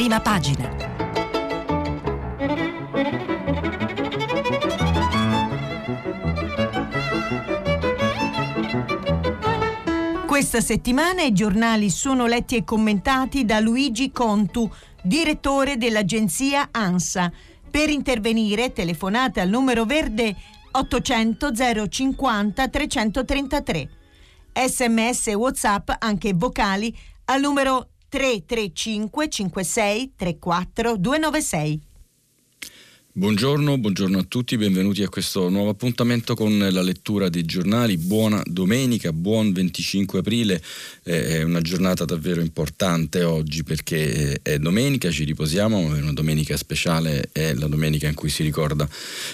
prima pagina. Questa settimana i giornali sono letti e commentati da Luigi Contu, direttore dell'agenzia ANSA. Per intervenire telefonate al numero verde 800 050 333. Sms e WhatsApp anche vocali al numero 335 56 34 296. Buongiorno, buongiorno, a tutti, benvenuti a questo nuovo appuntamento con la lettura dei giornali. Buona domenica, buon 25 aprile, eh, è una giornata davvero importante oggi perché è domenica, ci riposiamo, è una domenica speciale, è la domenica in cui si ricorda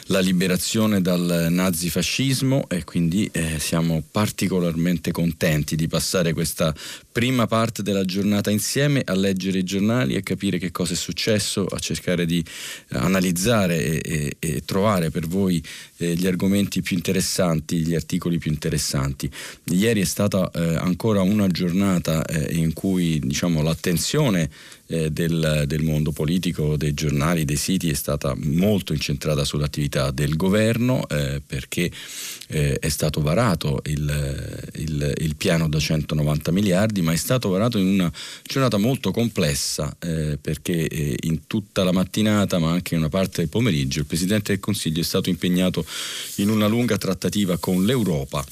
la liberazione dal nazifascismo e quindi eh, siamo particolarmente contenti di passare questa prima parte della giornata insieme a leggere i giornali, a capire che cosa è successo, a cercare di eh, analizzare e, e, e trovare per voi eh, gli argomenti più interessanti, gli articoli più interessanti. Ieri è stata eh, ancora una giornata eh, in cui diciamo, l'attenzione eh, del, del, mondo politico, dei giornali, dei siti è stata molto incentrata sull'attività del governo eh, perché eh, è stato varato il, il, il, piano da 190 miliardi, ma è stato varato in una giornata molto complessa eh, perché eh, in tutta la mattinata, ma anche in una parte del pomeriggio, il Presidente del Consiglio è stato impegnato in una lunga trattativa con l'Europa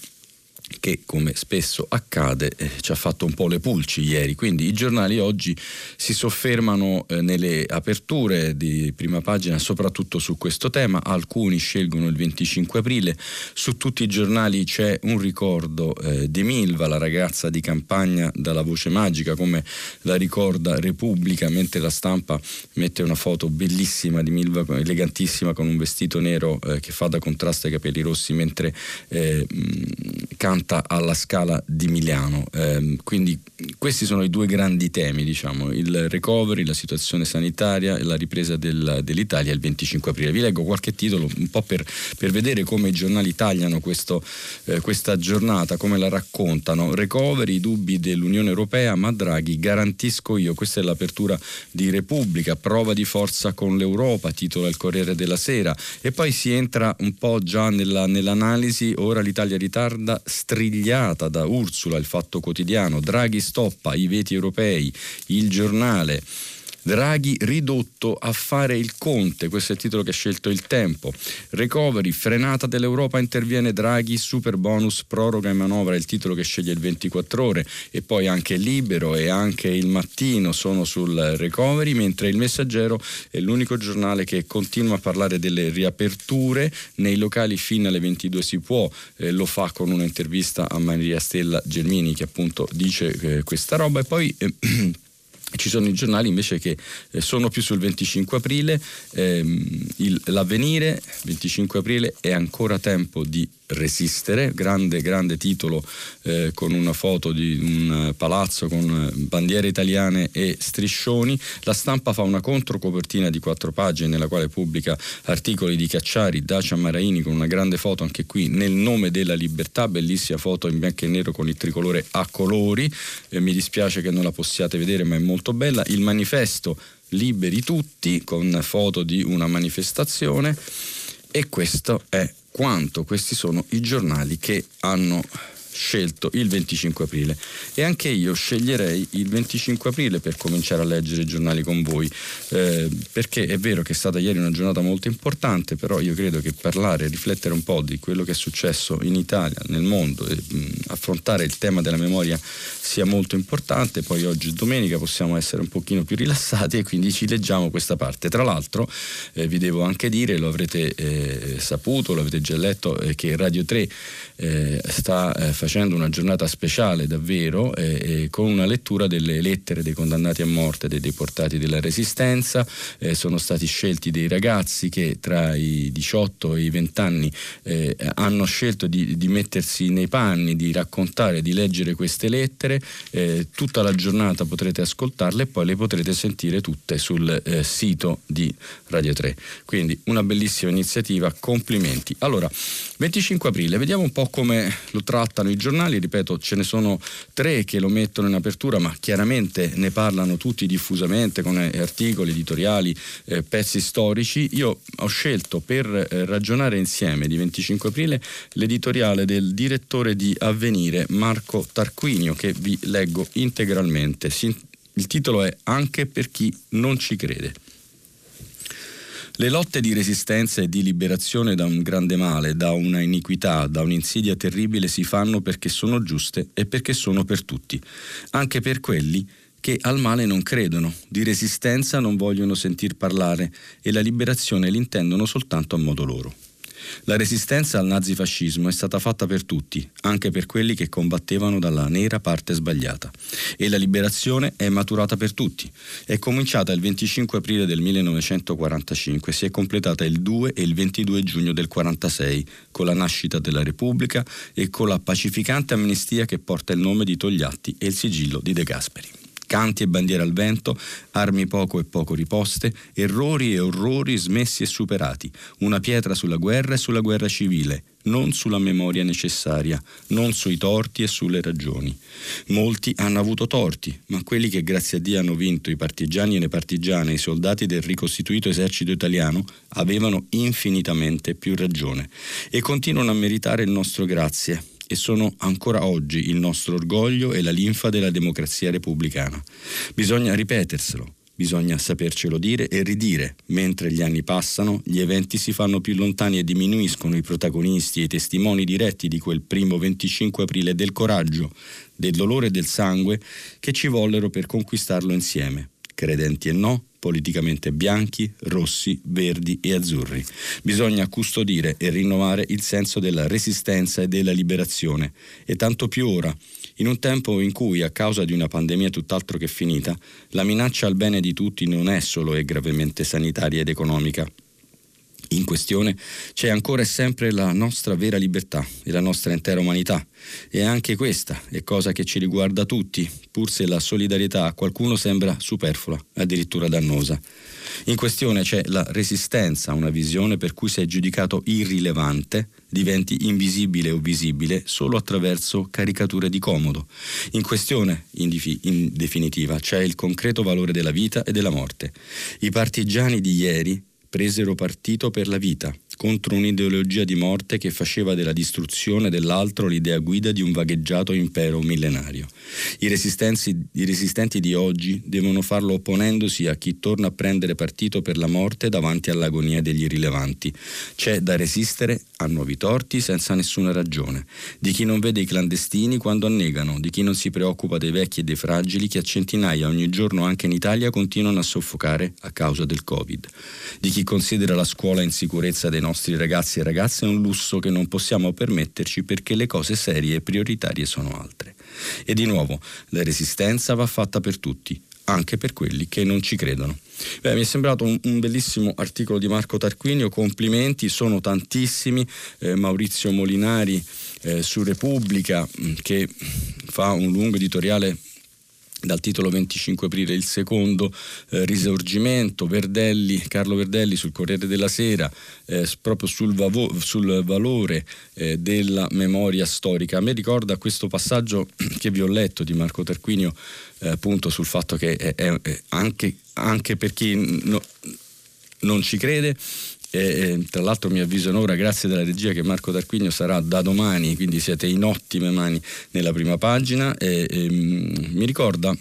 che come spesso accade eh, ci ha fatto un po' le pulci ieri, quindi i giornali oggi si soffermano eh, nelle aperture di prima pagina soprattutto su questo tema, alcuni scelgono il 25 aprile, su tutti i giornali c'è un ricordo eh, di Milva, la ragazza di campagna dalla voce magica come la ricorda Repubblica, mentre la stampa mette una foto bellissima di Milva, elegantissima con un vestito nero eh, che fa da contrasto ai capelli rossi mentre eh, canta canta alla Scala di Milano. Eh, quindi questi sono i due grandi temi, diciamo, il recovery, la situazione sanitaria e la ripresa del, dell'Italia il 25 aprile. Vi leggo qualche titolo un po' per, per vedere come i giornali tagliano questo, eh, questa giornata, come la raccontano. Recovery, dubbi dell'Unione Europea, ma Draghi, garantisco io, questa è l'apertura di Repubblica, prova di forza con l'Europa, titola il Corriere della Sera, e poi si entra un po' già nella, nell'analisi, ora l'Italia ritarda strigliata da Ursula, il Fatto Quotidiano, Draghi stoppa i veti europei, il giornale. Draghi ridotto a fare il conte, questo è il titolo che ha scelto il tempo. Recovery, frenata dell'Europa, interviene Draghi, super bonus, proroga e manovra, il titolo che sceglie il 24 ore. E poi anche Libero e anche il Mattino sono sul recovery, mentre il Messaggero è l'unico giornale che continua a parlare delle riaperture. Nei locali fino alle 22 si può, eh, lo fa con un'intervista a Maria Stella Gelmini che appunto dice eh, questa roba. E poi eh, Ci sono i giornali invece che eh, sono più sul 25 aprile, ehm, il, l'avvenire 25 aprile è ancora tempo di resistere, grande, grande titolo eh, con una foto di un palazzo con bandiere italiane e striscioni. La stampa fa una controcopertina di quattro pagine nella quale pubblica articoli di Cacciari, Dacia Maraini con una grande foto anche qui nel nome della libertà, bellissima foto in bianco e nero con il tricolore a colori, eh, mi dispiace che non la possiate vedere ma è molto bella. Il manifesto Liberi tutti con foto di una manifestazione e questo è quanto. Questi sono i giornali che hanno scelto il 25 aprile. E anche io sceglierei il 25 aprile per cominciare a leggere i giornali con voi. Eh, perché è vero che è stata ieri una giornata molto importante però io credo che parlare, riflettere un po' di quello che è successo in Italia, nel mondo e mh, affrontare il tema della memoria sia molto importante. Poi oggi domenica possiamo essere un pochino più rilassati e quindi ci leggiamo questa parte. Tra l'altro eh, vi devo anche dire lo avrete eh, saputo, lo avete già letto eh, che Radio 3 eh, sta facendo facendo una giornata speciale davvero eh, con una lettura delle lettere dei condannati a morte, dei deportati della Resistenza. Eh, sono stati scelti dei ragazzi che tra i 18 e i 20 anni eh, hanno scelto di, di, mettersi nei panni, di raccontare, di leggere queste lettere. Eh, tutta la giornata potrete ascoltarle e poi le potrete sentire tutte sul eh, sito di Radio 3. Quindi una bellissima iniziativa, complimenti. Allora, 25 aprile, vediamo un po' come lo trattano i giornali, ripeto ce ne sono tre che lo mettono in apertura ma chiaramente ne parlano tutti diffusamente con eh, articoli, editoriali, eh, pezzi storici. Io ho scelto per eh, ragionare insieme di 25 aprile l'editoriale del direttore di Avvenire Marco Tarquinio che vi leggo integralmente. Il titolo è Anche per chi non ci crede. Le lotte di resistenza e di liberazione da un grande male, da una iniquità, da un'insidia terribile si fanno perché sono giuste e perché sono per tutti, anche per quelli che al male non credono, di resistenza non vogliono sentir parlare e la liberazione l'intendono soltanto a modo loro. La resistenza al nazifascismo è stata fatta per tutti, anche per quelli che combattevano dalla nera parte sbagliata. E la liberazione è maturata per tutti. È cominciata il 25 aprile del 1945 si è completata il 2 e il 22 giugno del 1946 con la nascita della Repubblica e con la pacificante amnistia che porta il nome di Togliatti e il sigillo di De Gasperi canti e bandiere al vento, armi poco e poco riposte, errori e orrori smessi e superati, una pietra sulla guerra e sulla guerra civile, non sulla memoria necessaria, non sui torti e sulle ragioni. Molti hanno avuto torti, ma quelli che grazie a Dio hanno vinto, i partigiani e le partigiane, i soldati del ricostituito esercito italiano, avevano infinitamente più ragione e continuano a meritare il nostro grazie e sono ancora oggi il nostro orgoglio e la linfa della democrazia repubblicana. Bisogna ripeterselo. Bisogna sapercelo dire e ridire. Mentre gli anni passano, gli eventi si fanno più lontani e diminuiscono i protagonisti e i testimoni diretti di quel primo 25 aprile del coraggio, del dolore e del sangue che ci vollero per conquistarlo insieme. Credenti e no, politicamente bianchi, rossi, verdi e azzurri. Bisogna custodire e rinnovare il senso della resistenza e della liberazione, e tanto più ora, in un tempo in cui, a causa di una pandemia tutt'altro che finita, la minaccia al bene di tutti non è solo e gravemente sanitaria ed economica, in questione c'è ancora e sempre la nostra vera libertà e la nostra intera umanità. E anche questa è cosa che ci riguarda tutti, pur se la solidarietà a qualcuno sembra superflua, addirittura dannosa. In questione c'è la resistenza a una visione per cui si è giudicato irrilevante, diventi invisibile o visibile solo attraverso caricature di comodo. In questione, in, difi- in definitiva, c'è il concreto valore della vita e della morte. I partigiani di ieri presero partito per la vita, contro un'ideologia di morte che faceva della distruzione dell'altro l'idea guida di un vagheggiato impero millenario. I, I, resistenti di oggi devono farlo opponendosi a chi torna a prendere partito per la morte davanti all'agonia degli irrilevanti. C'è da resistere a nuovi torti senza nessuna ragione, di chi non vede i clandestini quando annegano, di chi non si preoccupa dei vecchi e dei fragili che a centinaia ogni giorno anche in Italia continuano a soffocare a causa del Covid, di chi considera la scuola in sicurezza dei nostri ragazzi e ragazze un lusso che non possiamo permetterci perché le cose serie e prioritarie sono altre. E di nuovo, la resistenza va fatta per tutti, anche per quelli che non ci credono. Beh, mi è sembrato un, un, bellissimo articolo di Marco Tarquinio, complimenti, sono tantissimi, eh, Maurizio Molinari eh, su Repubblica mm, che fa un lungo editoriale dal titolo 25 aprile il secondo eh, risorgimento, Verdelli, Carlo Verdelli sul Corriere della Sera, eh, proprio sul, vavo, sul valore eh, della memoria storica. A me ricorda questo passaggio che vi ho letto di Marco Tarquinio, eh, appunto sul fatto che è, è, anche, anche, per chi no, non ci crede, e, tra l'altro mi avviso ora, grazie della regia, che Marco Tarquinio sarà da domani, quindi siete in ottime mani nella prima pagina. E, e, mi ricorda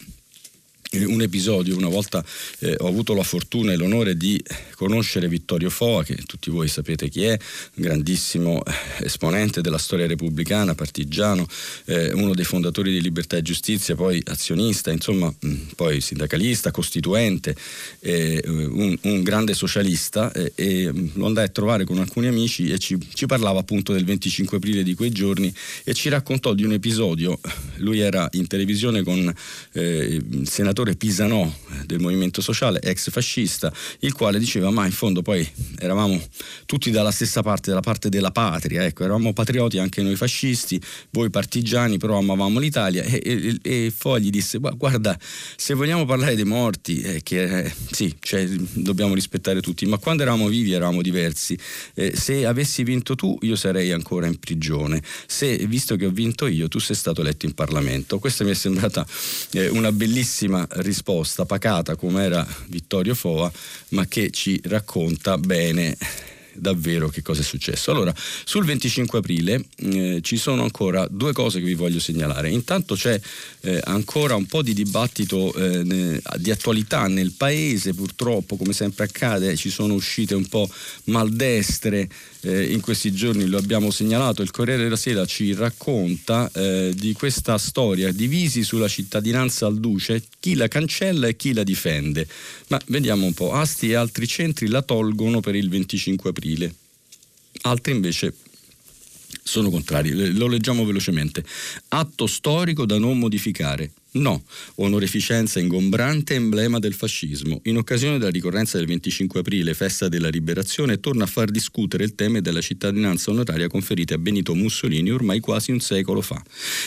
un episodio, una volta eh, ho avuto la fortuna e l'onore di conoscere Vittorio Foa, che tutti voi sapete chi è, un grandissimo eh, esponente della storia repubblicana, partigiano, eh, uno dei fondatori di Libertà e Giustizia, poi azionista, insomma, mm, poi sindacalista, costituente, eh, un, un, grande socialista eh, e mm, lo andai a trovare con alcuni amici e ci, ci parlava appunto del 25 aprile di quei giorni e ci raccontò di un episodio, lui era in televisione con eh, il senatore senatore Pisanò, del movimento sociale, ex fascista, il quale diceva ma in fondo poi eravamo tutti dalla stessa parte, dalla parte della patria, ecco, eravamo patrioti anche noi fascisti, voi partigiani, però amavamo l'Italia. E, e, e Fogli disse guarda, se vogliamo parlare dei morti, eh, che eh, sì, cioè, dobbiamo rispettare tutti, ma quando eravamo vivi eravamo diversi, eh, se avessi vinto tu io sarei ancora in prigione, se visto che ho vinto io tu sei stato eletto in Parlamento. Questa mi è sembrata eh, una bellissima risposta, pacata come era Vittorio Foa, ma che ci racconta bene davvero che cosa è successo. Allora, sul 25 aprile eh, ci sono ancora due cose che vi voglio segnalare. Intanto c'è eh, ancora un po' di dibattito eh, ne, di attualità nel paese, purtroppo, come sempre accade, ci sono uscite un po' maldestre eh, in questi giorni lo abbiamo segnalato, il Corriere della Sera ci racconta eh, di questa storia, divisi sulla cittadinanza al Duce, chi la cancella e chi la difende. Ma vediamo un po', Asti e altri centri la tolgono per il 25 aprile, altri invece sono contrari. Lo leggiamo velocemente. Atto storico da non modificare. No, onorificenza ingombrante emblema del fascismo. In occasione della ricorrenza del 25 aprile, festa della liberazione, torna a far discutere il tema della cittadinanza onoraria conferita a Benito Mussolini ormai quasi un secolo fa.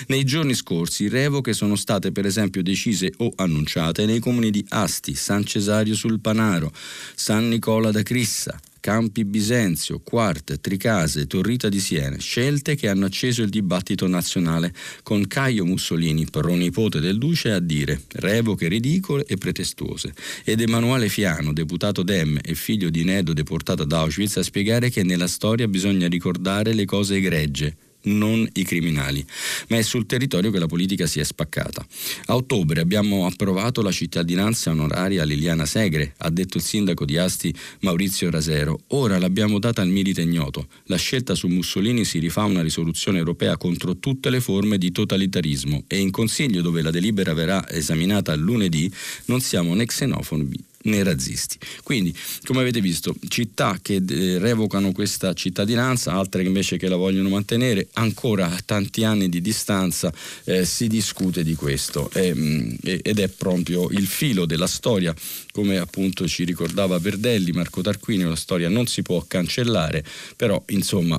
Nei giorni scorsi revoche sono state per esempio decise o annunciate nei comuni di Asti, San Cesario sul Panaro, San Nicola da Crissa, Campi Bisenzio, Quart, Tricase, Torrita di Siena, scelte che hanno acceso il dibattito nazionale, con Caio Mussolini, pronipote del Duce, a dire revoche ridicole e pretestuose, ed Emanuele Fiano, deputato Dem e figlio di Nedo deportato ad Auschwitz, a spiegare che nella storia bisogna ricordare le cose egregie, non i criminali, ma è sul territorio che la politica si è spaccata. A ottobre abbiamo approvato la cittadinanza onoraria a Liliana Segre, ha detto il sindaco di Asti Maurizio Rasero. Ora l'abbiamo data al milite ignoto. La scelta su Mussolini si rifà a una risoluzione europea contro tutte le forme di totalitarismo e in Consiglio dove la delibera verrà esaminata lunedì non siamo né xenofobi né razzisti. Quindi, come avete visto, città che eh, revocano questa cittadinanza, altre che invece che la vogliono mantenere, ancora a tanti anni di distanza eh, si discute di questo mm, ed è proprio il filo della storia, come appunto ci ricordava Verdelli, Marco Tarquini, la storia non si può cancellare, però insomma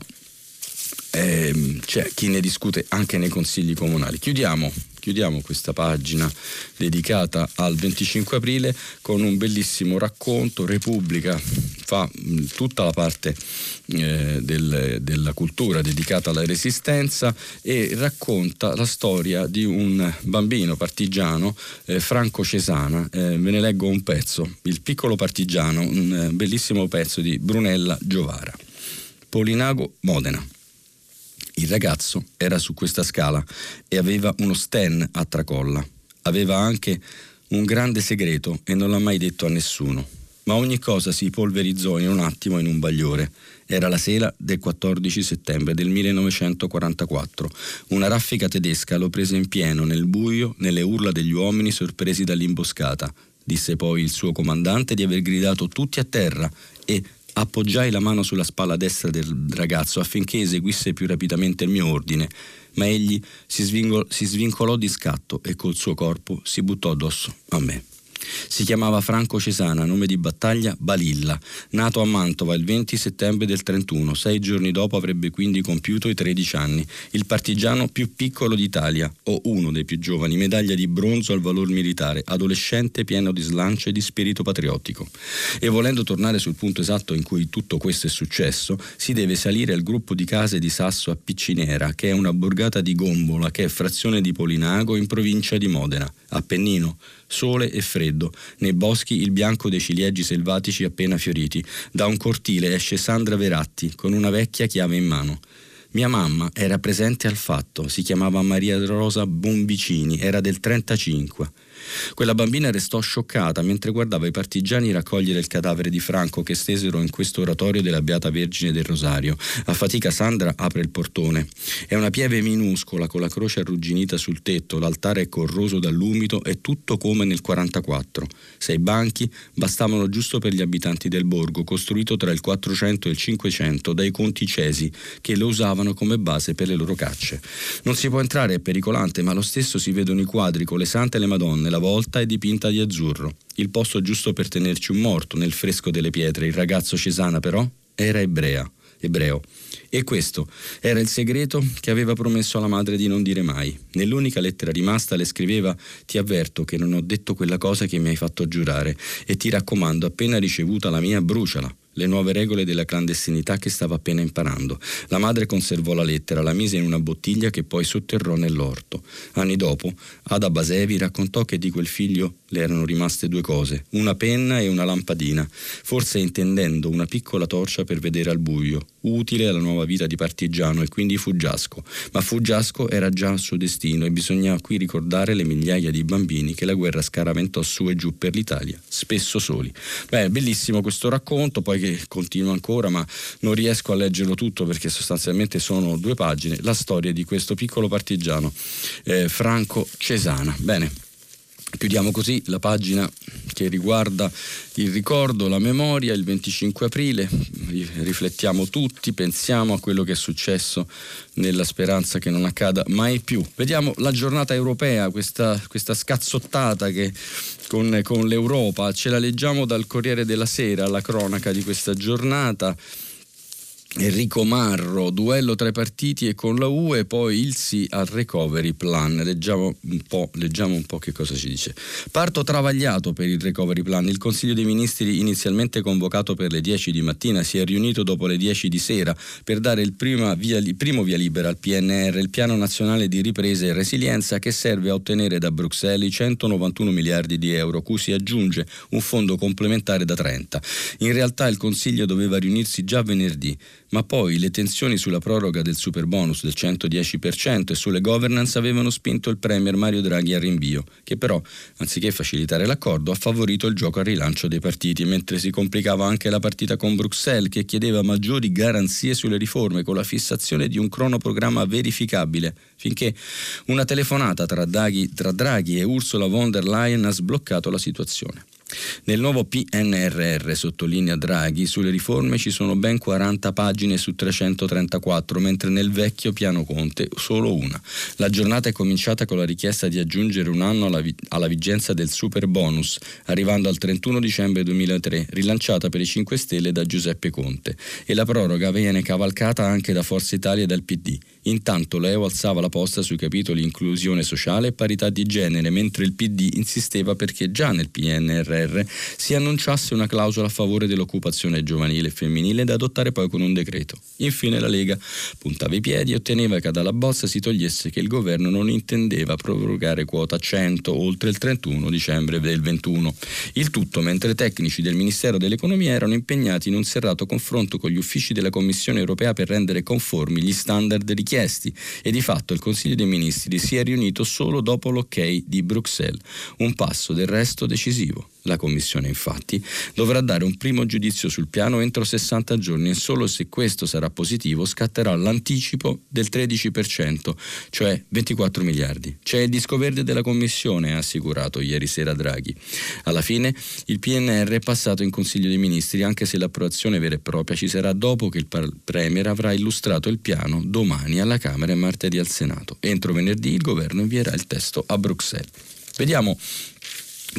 eh, c'è chi ne discute anche nei consigli comunali. Chiudiamo chiudiamo questa pagina dedicata al 25 aprile con un bellissimo racconto. Repubblica fa mh, tutta la parte eh, del, della cultura dedicata alla resistenza e racconta la storia di un bambino partigiano, eh, Franco Cesana. Eh, ve ne leggo un pezzo, Il piccolo partigiano, un eh, bellissimo pezzo di Brunella Giovara. Polinago Modena. Il ragazzo era su questa scala e aveva uno sten a tracolla. Aveva anche un grande segreto e non l'ha mai detto a nessuno. Ma ogni cosa si polverizzò in un attimo in un bagliore. Era la sera del 14 settembre del 1944. Una raffica tedesca lo prese in pieno nel buio, nelle urla degli uomini sorpresi dall'imboscata. Disse poi il suo comandante di aver gridato tutti a terra e Appoggiai la mano sulla spalla destra del ragazzo affinché eseguisse più rapidamente il mio ordine, ma egli si, svincolò di scatto e col suo corpo si buttò addosso a me. Si chiamava Franco Cesana, nome di battaglia Balilla, nato a Mantova il 20 settembre del 31, sei giorni dopo avrebbe quindi compiuto i 13 anni, il partigiano più piccolo d'Italia, o uno dei più giovani, medaglia di bronzo al valor militare, adolescente pieno di slancio e di spirito patriottico. E volendo tornare sul punto esatto in cui tutto questo è successo, si deve salire al gruppo di case di Sasso a Piccinera, che è una borgata di Gombola, che è frazione di Polinago in provincia di Modena, Appennino, sole e freddo, nei boschi il bianco dei ciliegi selvatici appena fioriti. Da un cortile esce Sandra Veratti con una vecchia chiave in mano. Mia mamma era presente al fatto, si chiamava Maria Rosa Bombicini, era del 35. Quella bambina restò scioccata mentre guardava i partigiani raccogliere il cadavere di Franco che stesero in questo oratorio della Beata Vergine del Rosario. A fatica Sandra apre il portone. È una pieve minuscola con la croce arrugginita sul tetto, l'altare è corroso dall'umido, è tutto come nel 44. Sei banchi bastavano giusto per gli abitanti del borgo, costruito tra il 400 e il 500 dai conti cesi, che lo usavano come base per le loro cacce. Non si può entrare, è pericolante, ma lo stesso si vedono i quadri con le sante e le madonne, quella volta è dipinta di azzurro. Il posto giusto per tenerci un morto, nel fresco delle pietre. Il ragazzo Cesana, però, era ebrea, ebreo. E questo era il segreto che aveva promesso alla madre di non dire mai. Nell'unica lettera rimasta le scriveva Ti avverto che non ho detto quella cosa che mi hai fatto giurare e ti raccomando, appena ricevuta la mia, bruciala le nuove regole della clandestinità che stava appena imparando. La madre conservò la lettera, la mise in una bottiglia che poi sotterrò nell'orto. Anni dopo, Ada Basevi raccontò che di quel figlio le erano rimaste due cose, una penna e una lampadina, forse intendendo una piccola torcia per vedere al buio, utile alla nuova vita di partigiano e quindi fuggiasco. Ma fuggiasco era già il suo destino e bisognava qui ricordare le migliaia di bambini che la guerra scaraventò su e giù per l'Italia, spesso soli. Beh, bellissimo questo racconto, poi che continua ancora, ma non riesco a leggerlo tutto perché sostanzialmente sono due pagine, la storia di questo piccolo partigiano, eh, Franco Cesana. Bene. Chiudiamo così la pagina che riguarda il ricordo, la memoria, il 25 aprile, riflettiamo tutti, pensiamo a quello che è successo nella speranza che non accada mai più. Vediamo la giornata europea, questa, questa scazzottata che con, con l'Europa, ce la leggiamo dal Corriere della Sera, la cronaca di questa giornata. Enrico Marro, duello tra i partiti e con la UE, poi il sì al recovery plan. Leggiamo un, po', leggiamo un po' che cosa ci dice. Parto travagliato per il recovery plan. Il Consiglio dei Ministri, inizialmente convocato per le 10 di mattina, si è riunito dopo le 10 di sera per dare il, via, primo via libera al PNR, il Piano Nazionale di Ripresa e Resilienza, che serve a ottenere da Bruxelles i 191 miliardi di euro, cui si aggiunge un fondo complementare da 30. In realtà il Consiglio doveva riunirsi già venerdì ma poi le tensioni sulla proroga del super bonus del 110% e sulle governance avevano spinto il Premier Mario Draghi al rinvio, che però, anziché facilitare l'accordo, ha favorito il gioco al rilancio dei partiti, mentre si complicava anche la partita con Bruxelles, che chiedeva maggiori garanzie sulle riforme con la fissazione di un cronoprogramma verificabile, finché una telefonata tra Draghi, tra Draghi e Ursula von der Leyen ha sbloccato la situazione. Nel nuovo PNRR, sottolinea Draghi, sulle riforme ci sono ben 40 pagine su 334, mentre nel vecchio piano Conte solo una. La giornata è cominciata con la richiesta di aggiungere un anno alla, vi- alla vigenza del super bonus, arrivando al 31 dicembre 2003, rilanciata per i 5 Stelle da Giuseppe Conte. E la proroga viene cavalcata anche da Forza Italia e dal PD. Intanto l'EO alzava la posta sui capitoli inclusione sociale e parità di genere, mentre il PD insisteva perché già nel PNRR si annunciasse una clausola a favore dell'occupazione giovanile e femminile da adottare poi con un decreto. Infine la Lega puntava i piedi e otteneva che dalla bozza si togliesse che il governo non intendeva prorogare quota 100 oltre il 31 dicembre del 21. Il tutto mentre tecnici del Ministero dell'Economia erano impegnati in un serrato confronto con gli uffici della Commissione europea per rendere conformi gli standard richiesti e di fatto il Consiglio dei Ministri si è riunito solo dopo l'ok di Bruxelles, un passo del resto decisivo. La Commissione infatti dovrà dare un primo giudizio sul piano entro 60 giorni e solo se questo sarà positivo scatterà l'anticipo del 13%, cioè 24 miliardi. C'è il disco verde della Commissione, ha assicurato ieri sera Draghi. Alla fine il PNR è passato in Consiglio dei Ministri anche se l'approvazione vera e propria ci sarà dopo che il Premier avrà illustrato il piano domani alla Camera e martedì al Senato. Entro venerdì il governo invierà il testo a Bruxelles. Vediamo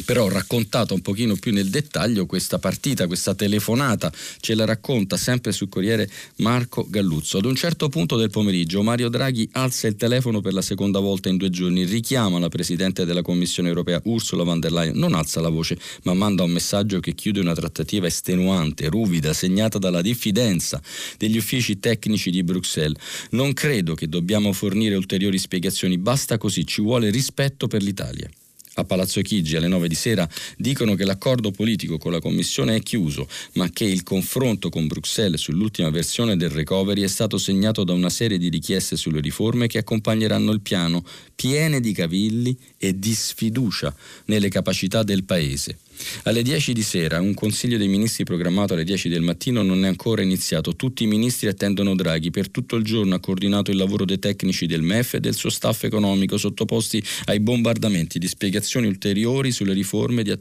però raccontata un pochino più nel dettaglio questa partita, questa telefonata, ce la racconta sempre sul Corriere Marco Galluzzo. Ad un certo punto del pomeriggio Mario Draghi alza il telefono per la seconda volta in due giorni, richiama la Presidente della Commissione europea Ursula von der Leyen, non alza la voce ma manda un messaggio che chiude una trattativa estenuante, ruvida, segnata dalla diffidenza degli uffici tecnici di Bruxelles. Non credo che dobbiamo fornire ulteriori spiegazioni, basta così, ci vuole rispetto per l'Italia a Palazzo Chigi alle 9 di sera dicono che l'accordo politico con la Commissione è chiuso, ma che il confronto con Bruxelles sull'ultima versione del recovery è stato segnato da una serie di richieste sulle riforme che accompagneranno il piano, piene di cavilli e di sfiducia nelle capacità del Paese. Alle 10 di sera un consiglio dei ministri programmato alle 10 del mattino non è ancora iniziato. Tutti i ministri attendono Draghi. Per tutto il giorno ha coordinato il lavoro dei tecnici del MEF e del suo staff economico sottoposti ai bombardamenti di spiegazioni ulteriori sulle riforme di,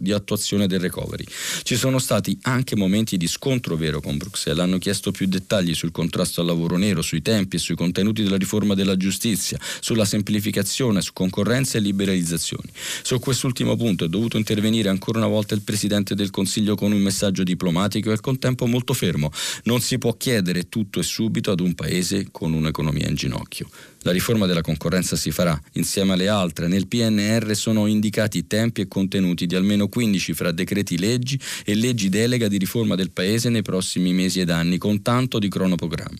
di attuazione del recovery. Ci sono stati anche momenti di scontro vero con Bruxelles. Hanno chiesto più dettagli sul contrasto al lavoro nero, sui tempi e sui contenuti della riforma della giustizia, sulla semplificazione, su concorrenza e liberalizzazioni. Su quest'ultimo punto è dovuto intervenire ancora una volta il Presidente del Consiglio con un messaggio diplomatico e al contempo molto fermo. Non si può chiedere tutto e subito ad un Paese con un'economia in ginocchio. La riforma della concorrenza si farà insieme alle altre. Nel PNR sono indicati tempi e contenuti di almeno 15 fra decreti leggi e leggi delega di riforma del Paese nei prossimi mesi ed anni, con tanto di cronoprogramma.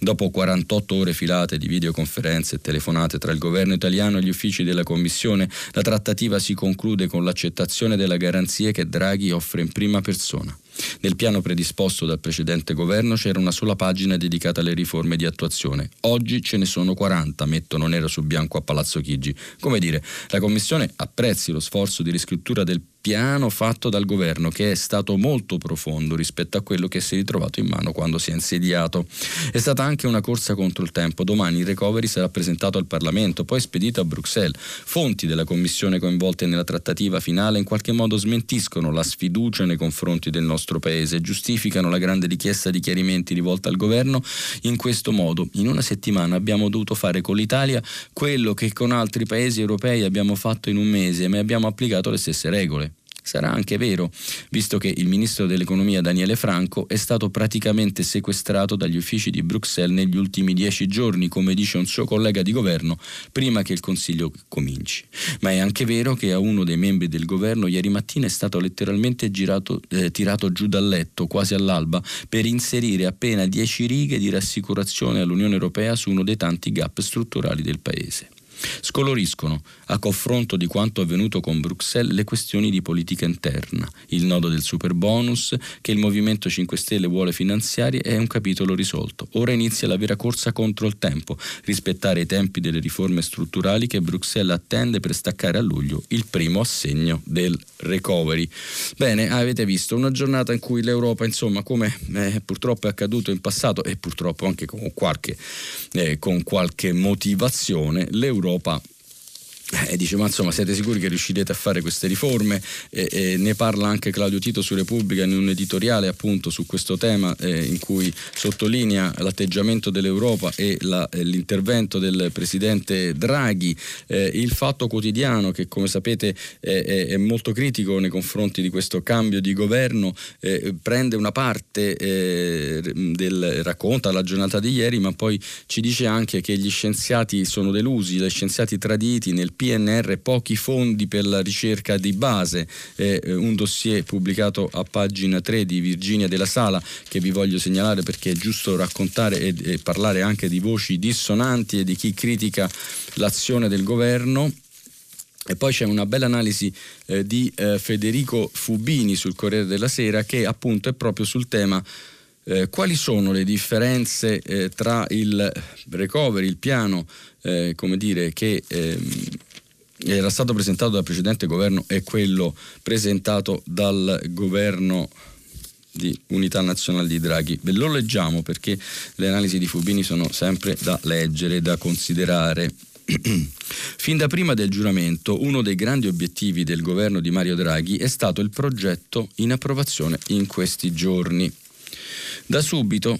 Dopo 48 ore filate di videoconferenze e telefonate tra il governo italiano e gli uffici della Commissione, la trattativa si conclude con l'accettazione delle garanzie che Draghi offre in prima persona. Nel piano predisposto dal precedente governo c'era una sola pagina dedicata alle riforme di attuazione. Oggi ce ne sono 40, mettono nero su bianco a Palazzo Chigi. Come dire, la Commissione apprezzi lo sforzo di riscrittura del piano fatto dal governo che è stato molto profondo rispetto a quello che si è ritrovato in mano quando si è insediato. È stata anche una corsa contro il tempo. Domani il recovery sarà presentato al Parlamento, poi spedito a Bruxelles. Fonti della Commissione coinvolte nella trattativa finale in qualche modo smentiscono la sfiducia nei confronti del nostro Paese e giustificano la grande richiesta di chiarimenti rivolta al governo in questo modo. In una settimana abbiamo dovuto fare con l'Italia quello che con altri paesi europei abbiamo fatto in un mese, ma abbiamo applicato le stesse regole. Sarà anche vero, visto che il ministro dell'economia Daniele Franco è stato praticamente sequestrato dagli uffici di Bruxelles negli ultimi dieci giorni, come dice un suo collega di governo, prima che il Consiglio cominci. Ma è anche vero che a uno dei membri del governo ieri mattina è stato letteralmente girato, eh, tirato giù dal letto, quasi all'alba, per inserire appena dieci righe di rassicurazione all'Unione Europea su uno dei tanti gap strutturali del Paese. Scoloriscono, a confronto di quanto avvenuto con Bruxelles, le questioni di politica interna. Il nodo del super bonus che il Movimento 5 Stelle vuole finanziare è un capitolo risolto. Ora inizia la vera corsa contro il tempo, rispettare i tempi delle riforme strutturali che Bruxelles attende per staccare a luglio il primo assegno del recovery. Bene, avete visto una giornata in cui l'Europa, insomma, come eh, purtroppo è accaduto in passato e purtroppo anche con qualche, eh, con qualche motivazione, l'Europa Europa e dice ma insomma siete sicuri che riuscirete a fare queste riforme? E, e ne parla anche Claudio Tito su Repubblica in un editoriale appunto su questo tema eh, in cui sottolinea l'atteggiamento dell'Europa e la, eh, l'intervento del presidente Draghi. Eh, il fatto quotidiano che come sapete è, è, molto critico nei confronti di questo cambio di governo eh, prende una parte eh, del racconta la giornata di ieri ma poi ci dice anche che gli scienziati sono delusi gli scienziati traditi nel PNR pochi fondi per la ricerca di base, eh, un dossier pubblicato a pagina 3 di Virginia della Sala che vi voglio segnalare perché è giusto raccontare e, parlare anche di voci dissonanti e di chi critica l'azione del governo. E poi c'è una bella analisi eh, di eh, Federico Fubini sul Corriere della Sera che appunto è proprio sul tema eh, quali sono le differenze eh, tra il recovery, il piano, eh, come dire, che ehm, era stato presentato dal precedente governo e quello presentato dal governo di Unità Nazionale di Draghi. Ve lo leggiamo perché le analisi di Fubini sono sempre da leggere, da considerare. Fin da prima del giuramento, uno dei grandi obiettivi del governo di Mario Draghi è stato il progetto in approvazione in questi giorni. Da subito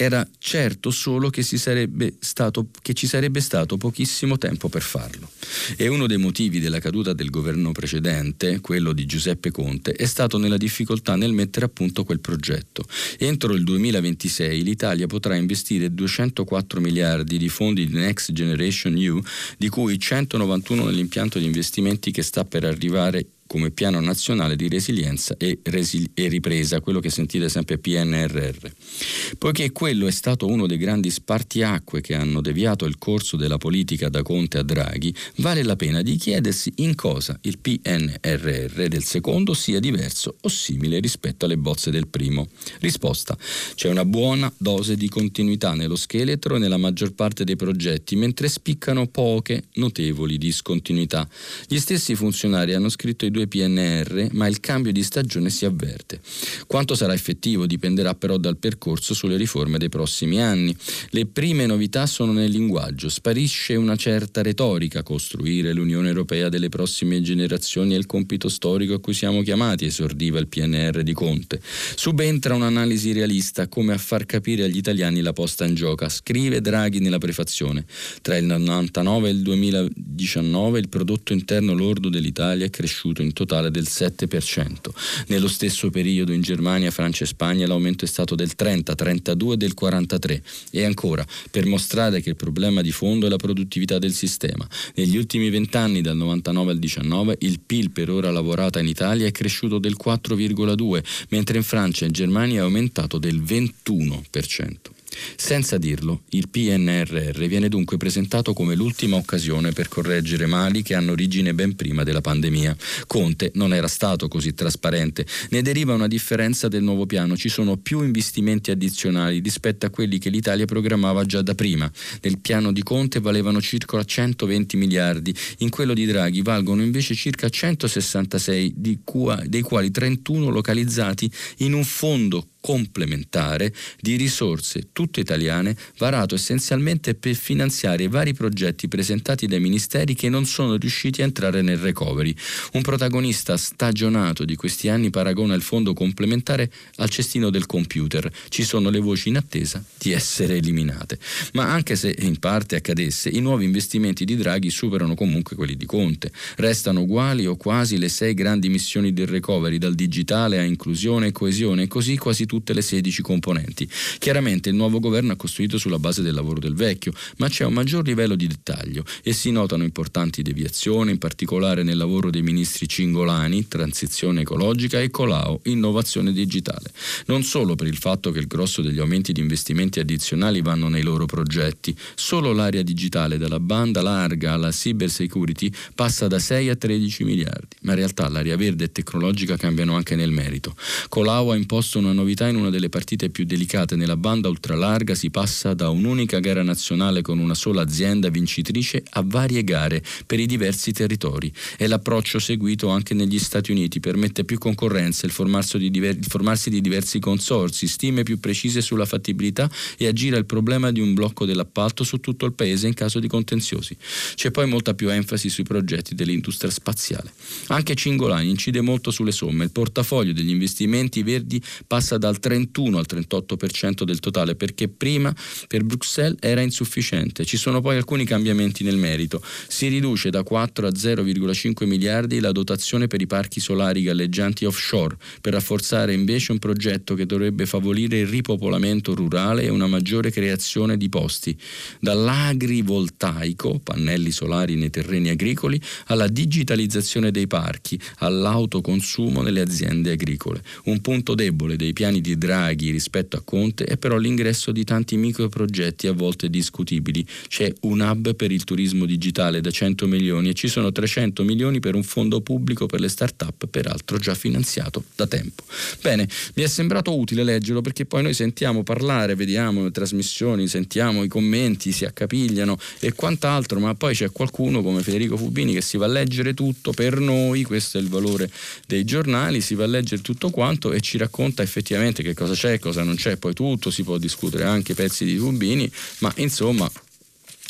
era certo solo che, stato, che, ci sarebbe stato pochissimo tempo per farlo. E uno dei motivi della caduta del governo precedente, quello di Giuseppe Conte, è stato nella difficoltà nel mettere a punto quel progetto. Entro il 2026 l'Italia potrà investire 204 miliardi di fondi di Next Generation EU, di cui 191 nell'impianto di investimenti che sta per arrivare come piano nazionale di resilienza e, resi- e, ripresa, quello che sentite sempre PNRR. Poiché quello è stato uno dei grandi spartiacque che hanno deviato il corso della politica da Conte a Draghi, vale la pena di chiedersi in cosa il PNRR del secondo sia diverso o simile rispetto alle bozze del primo. Risposta: c'è una buona dose di continuità nello scheletro e nella maggior parte dei progetti, mentre spiccano poche notevoli discontinuità. Gli stessi funzionari hanno scritto i due due PNR, ma il cambio di stagione si avverte. Quanto sarà effettivo dipenderà però dal percorso sulle riforme dei prossimi anni. Le prime novità sono nel linguaggio, sparisce una certa retorica, costruire l'Unione Europea delle prossime generazioni è il compito storico a cui siamo chiamati, esordiva il PNR di Conte. Subentra un'analisi realista come a far capire agli italiani la posta in gioca, scrive Draghi nella prefazione. Tra il 99 e il 2019 il prodotto interno lordo dell'Italia è cresciuto in totale del 7%. Nello stesso periodo in Germania, Francia e Spagna l'aumento è stato del 30, 32 e del 43. E ancora, per mostrare che il problema di fondo è la produttività del sistema. Negli ultimi vent'anni, dal 99 al 19, il PIL per ora lavorata in Italia è cresciuto del 4,2, mentre in Francia e Germania è aumentato del 21%. Senza dirlo, il PNRR viene dunque presentato come l'ultima occasione per correggere mali che hanno origine ben prima della pandemia. Conte non era stato così trasparente. Ne deriva una differenza del nuovo piano. Ci sono più investimenti addizionali rispetto a quelli che l'Italia programmava già da prima. Nel piano di Conte valevano circa 120 miliardi, in quello di Draghi valgono invece circa 166, dei quali 31 localizzati in un fondo complementare di risorse tutte italiane varato essenzialmente per finanziare i vari progetti presentati dai ministeri che non sono riusciti a entrare nel recovery. Un protagonista stagionato di questi anni paragona il fondo complementare al cestino del computer. Ci sono le voci in attesa di essere eliminate. Ma anche se in parte accadesse, i nuovi investimenti di Draghi superano comunque quelli di Conte. Restano uguali o quasi le sei grandi missioni del recovery, dal digitale a inclusione e coesione, così quasi tutte le 16 componenti. Chiaramente il nuovo governo ha costruito sulla base del lavoro del vecchio, ma c'è un maggior livello di dettaglio e si notano importanti deviazioni, in particolare nel lavoro dei ministri Cingolani, transizione ecologica, e Colau, innovazione digitale. Non solo per il fatto che il grosso degli aumenti di investimenti addizionali vanno nei loro progetti, solo l'area digitale dalla banda larga alla cyber security passa da 6 a 13 miliardi, ma in realtà l'area verde e tecnologica cambiano anche nel merito. Colau ha imposto una novità in una delle partite più delicate nella banda ultralarga si passa da un'unica gara nazionale con una sola azienda vincitrice a varie gare per i diversi territori e l'approccio seguito anche negli Stati Uniti permette più concorrenza, il formarsi di, diver- il formarsi di diversi consorsi, stime più precise sulla fattibilità e aggira il problema di un blocco dell'appalto su tutto il paese in caso di contenziosi. C'è poi molta più enfasi sui progetti dell'industria spaziale. Anche Cingolani incide molto sulle somme, il portafoglio degli investimenti verdi passa dal 31 al 38% del totale perché prima per Bruxelles era insufficiente. Ci sono poi alcuni cambiamenti nel merito. Si riduce da 4 a 0,5 miliardi la dotazione per i parchi solari galleggianti offshore per rafforzare invece un progetto che dovrebbe favorire il ripopolamento rurale e una maggiore creazione di posti. Dall'agrivoltaico, pannelli solari nei terreni agricoli, alla digitalizzazione dei parchi, all'autoconsumo nelle aziende agricole. Un punto debole dei piani di di Draghi rispetto a Conte è però l'ingresso di tanti microprogetti a volte discutibili. C'è un hub per il turismo digitale da 100 milioni e ci sono 300 milioni per un fondo pubblico per le start-up, peraltro già finanziato da tempo. Bene, mi è sembrato utile leggerlo perché poi noi sentiamo parlare, vediamo le trasmissioni, sentiamo i commenti, si accapigliano e quant'altro, ma poi c'è qualcuno come Federico Fubini che si va a leggere tutto per noi, questo è il valore dei giornali, si va a leggere tutto quanto e ci racconta effettivamente che cosa c'è cosa non c'è, poi tutto si può discutere anche pezzi di Rubini, ma insomma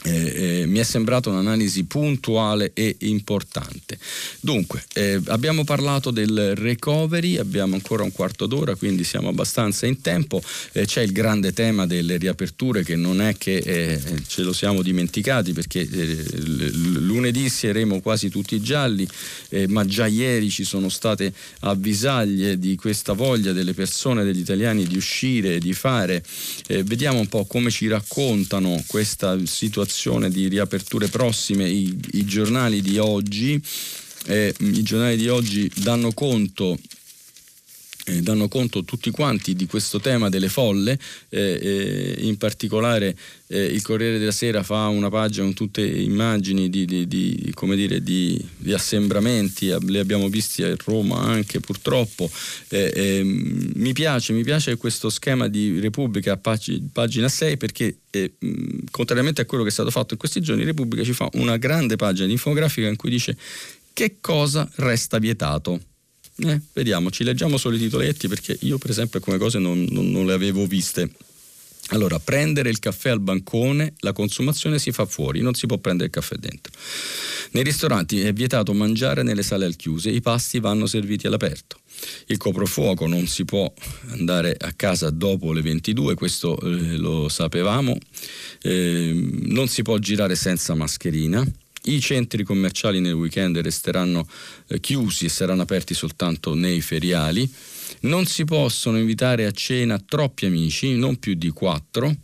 eh, eh, mi è sembrata un'analisi puntuale e importante. Dunque, eh, abbiamo parlato del recovery, abbiamo ancora un quarto d'ora, quindi siamo abbastanza in tempo. Eh, c'è il grande tema delle riaperture che non è che eh, ce lo siamo dimenticati perché eh, lunedì saremo quasi tutti gialli, ma già ieri ci sono state avvisaglie di questa voglia delle persone, degli italiani di uscire, di fare. vediamo un po' come ci raccontano questa situazione situazione di riaperture prossime, i, i giornali di oggi, eh, i giornali di oggi danno conto eh, danno conto tutti quanti di questo tema delle folle, eh, in particolare eh, il Corriere della Sera fa una pagina con tutte immagini di, di, di, dire, di, assembramenti, le abbiamo visti a Roma anche purtroppo. Eh, ehm, mi piace, mi piace questo schema di Repubblica pag- pagina 6 perché eh, contrariamente a quello che è stato fatto in questi giorni, Repubblica ci fa una grande pagina di infografica in cui dice che cosa resta vietato? Eh, vediamo, ci leggiamo solo i titoletti perché io per esempio alcune cose non, non, non le avevo viste. Allora, prendere il caffè al bancone, la consumazione si fa fuori, non si può prendere il caffè dentro. Nei ristoranti è vietato mangiare nelle sale al chiuse, i pasti vanno serviti all'aperto. Il coprifuoco non si può andare a casa dopo le 22, questo eh, lo sapevamo. Eh, non si può girare senza mascherina. I centri commerciali nel weekend resteranno eh, chiusi e saranno aperti soltanto nei feriali. Non si possono invitare a cena troppi amici, non più di quattro.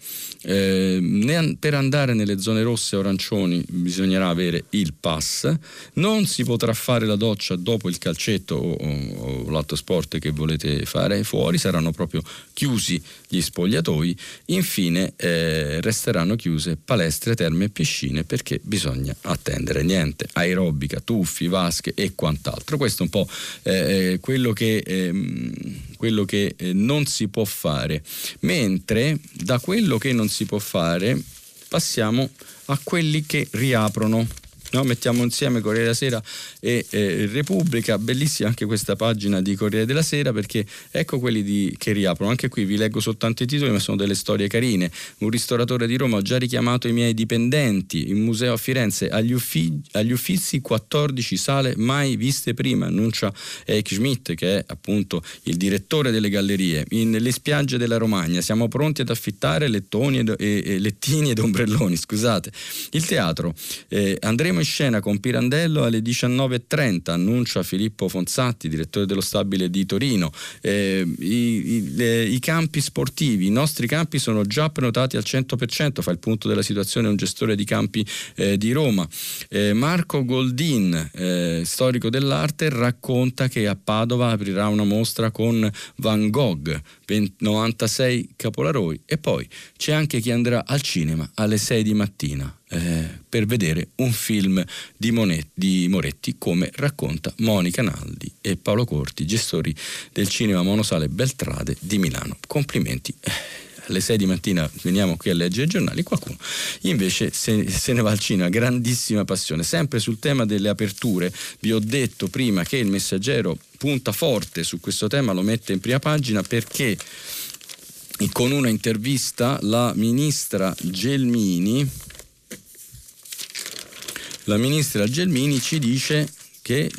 Eh, per andare nelle zone rosse o arancioni bisognerà avere il pass. Non si potrà fare la doccia dopo il calcetto o, o, o l'altro sport che volete fare fuori, saranno proprio chiusi gli spogliatoi. Infine eh, resteranno chiuse palestre, terme e piscine perché bisogna attendere niente. Aerobica, tuffi, vasche e quant'altro. Questo è un po' eh, eh quello che ehm, quello che eh, non si può fare, mentre da quello che non si può fare passiamo a quelli che riaprono No? Mettiamo insieme Corriere della Sera e eh, Repubblica, bellissima anche questa pagina di Corriere della Sera perché ecco quelli di, che riaprono, anche qui vi leggo soltanto i titoli ma sono delle storie carine. Un ristoratore di Roma, ho già richiamato i miei dipendenti, in museo a Firenze, agli, uffi, agli uffizi 14 sale mai viste prima, annuncia Eich Schmidt che è appunto il direttore delle gallerie. In le spiagge della Romagna siamo pronti ad affittare lettoni ed, e, e lettini ed ombrelloni, scusate. Il teatro, eh, andremo in scena con Pirandello alle 19.30, annuncia Filippo Fonsatti, direttore dello stabile di Torino. Eh, i, i, i, campi sportivi, i nostri campi sono già prenotati al 100%, fa il punto della situazione un gestore di campi eh, di Roma. Eh, Marco Goldin, eh, storico dell'arte, racconta che a Padova aprirà una mostra con Van Gogh, 96 capolaroi e poi c'è anche chi andrà al cinema alle 6 di mattina eh, per vedere un film di, Monetti, di, Moretti come racconta Monica Naldi e Paolo Corti, gestori del cinema Monosale Beltrade di Milano. Complimenti. Alle 6 di mattina veniamo qui a leggere i giornali, qualcuno invece se, se, ne va al cinema, grandissima passione. Sempre sul tema delle aperture, vi ho detto prima che il messaggero punta forte su questo tema, lo mette in prima pagina perché con una intervista la ministra Gelmini la ministra Gelmini ci dice che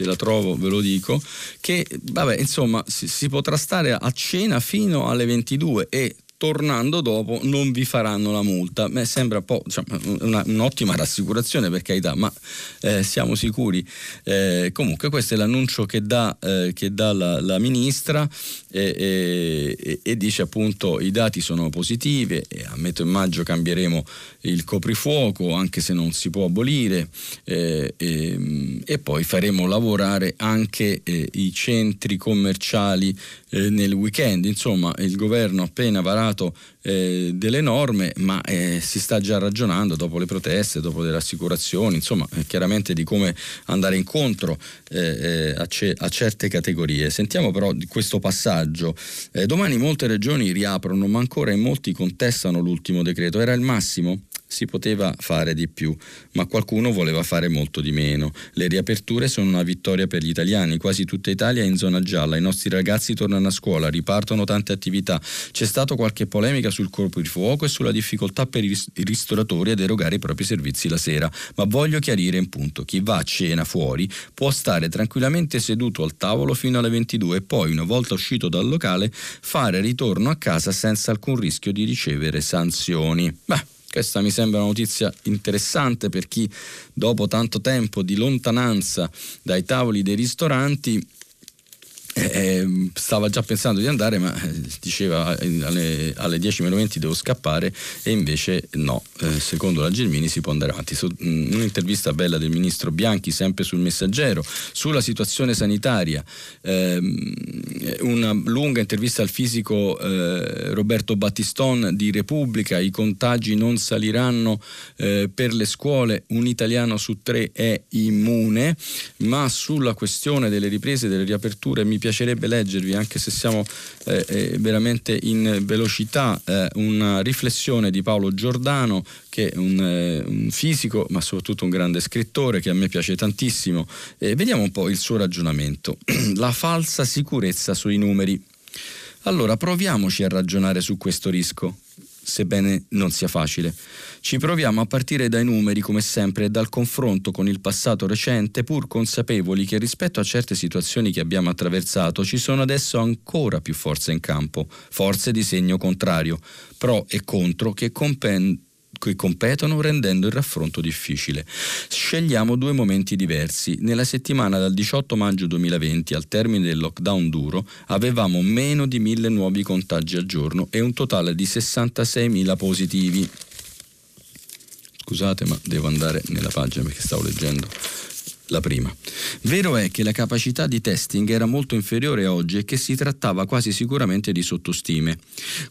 se la trovo ve lo dico, che vabbè, insomma si, si, potrà stare a cena fino alle 22 e tornando dopo non vi faranno la multa. Beh, sembra un diciamo, una, un'ottima rassicurazione per carità, ma eh, siamo sicuri. Eh, comunque questo è l'annuncio che dà, eh, che dà la, la, ministra e, e, dice appunto i dati sono positivi e a metà maggio cambieremo il coprifuoco anche se non si può abolire eh, e, e, poi faremo lavorare anche eh, i centri commerciali eh, nel weekend. Insomma, il governo ha appena varato eh, delle norme, ma eh, si sta già ragionando dopo le proteste, dopo le rassicurazioni, insomma, eh, chiaramente di come andare incontro eh, eh, a, ce- a, certe categorie. Sentiamo però di questo passaggio. domani molte regioni riaprono, ma ancora in molti contestano l'ultimo decreto. Era il massimo? Si poteva fare di più, ma qualcuno voleva fare molto di meno. Le riaperture sono una vittoria per gli italiani, quasi tutta Italia è in zona gialla, i nostri ragazzi tornano a scuola, ripartono tante attività. C'è stata qualche polemica sul corpo di fuoco e sulla difficoltà per i ristoratori ad erogare i propri servizi la sera, ma voglio chiarire in punto, chi va a cena fuori può stare tranquillamente seduto al tavolo fino alle 22 e poi, una volta uscito dal locale, fare ritorno a casa senza alcun rischio di ricevere sanzioni. Beh, questa mi sembra una notizia interessante per chi dopo tanto tempo di lontananza dai tavoli dei ristoranti eh, ehm, stava già pensando di andare, ma eh, diceva eh, alle, alle 10 meno 20 devo scappare e invece no, eh, secondo la Gelmini si può andare avanti. Mh, mm, un'intervista bella del ministro Bianchi, sempre sul messaggero, sulla situazione sanitaria, ehm, una lunga intervista al fisico eh, Roberto Battiston di Repubblica, i contagi non saliranno eh, per le scuole, un italiano su tre è immune, ma sulla questione delle riprese, delle riaperture mi piacerebbe leggervi, anche se siamo eh, eh, veramente in velocità, eh, una riflessione di Paolo Giordano, che è un, eh, un, fisico, ma soprattutto un grande scrittore che a me piace tantissimo. vediamo un po' il suo ragionamento. La falsa sicurezza sui numeri. Allora proviamoci a ragionare su questo rischio sebbene non sia facile. Ci proviamo a partire dai numeri, come sempre, e dal confronto con il passato recente, pur consapevoli che rispetto a certe situazioni che abbiamo attraversato ci sono adesso ancora più forze in campo, forze di segno contrario, pro e contro, che compendiano che competono rendendo il raffronto difficile. Scegliamo due momenti diversi. Nella settimana dal 18 maggio 2020 al termine del lockdown duro avevamo meno di mille nuovi contagi al giorno e un totale di 66.000 positivi. Scusate ma devo andare nella pagina perché stavo leggendo la prima. Vero è che la capacità di testing era molto inferiore oggi e che si trattava quasi sicuramente di sottostime.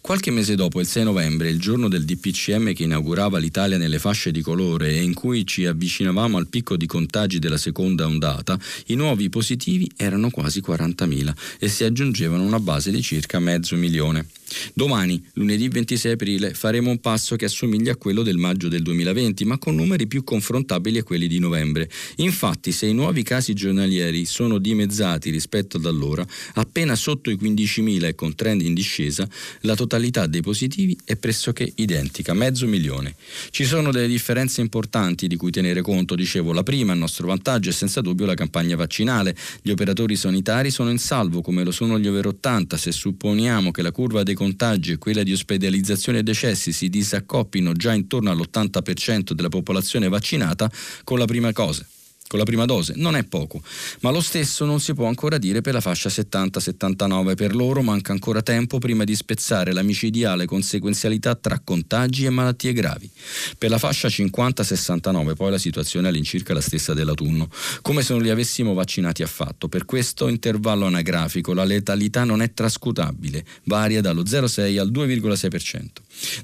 Qualche mese dopo, il 6 novembre, il giorno del DPCM che inaugurava l'Italia nelle fasce di colore e in cui ci avvicinavamo al picco di contagi della seconda ondata, i nuovi positivi erano quasi 40.000 e si aggiungevano una base di circa mezzo milione. Domani, lunedì 26 aprile, faremo un passo che assomiglia a quello del maggio del 2020, ma con numeri più confrontabili a quelli di novembre. Infatti, se i nuovi casi giornalieri sono dimezzati rispetto ad allora, appena sotto i 15.000 e con trend in discesa, la totalità dei positivi è pressoché identica, mezzo milione. Ci sono delle differenze importanti di cui tenere conto, dicevo, la prima a nostro vantaggio è senza dubbio la campagna vaccinale. Gli operatori sanitari sono in salvo, come lo sono gli over 80, se supponiamo che la curva dei contagi e quella di ospedalizzazione e decessi si disaccoppino già intorno all'80% della popolazione vaccinata con la prima cosa con la prima dose. Non è poco, ma lo stesso non si può ancora dire per la fascia 70-79. Per loro manca ancora tempo prima di spezzare la micidiale conseguenzialità tra contagi e malattie gravi. Per la fascia 50-69 poi la situazione è all'incirca la stessa dell'autunno, come se non li avessimo vaccinati affatto. Per questo intervallo anagrafico la letalità non è trascutabile, varia dallo 0,6 al 2,6%.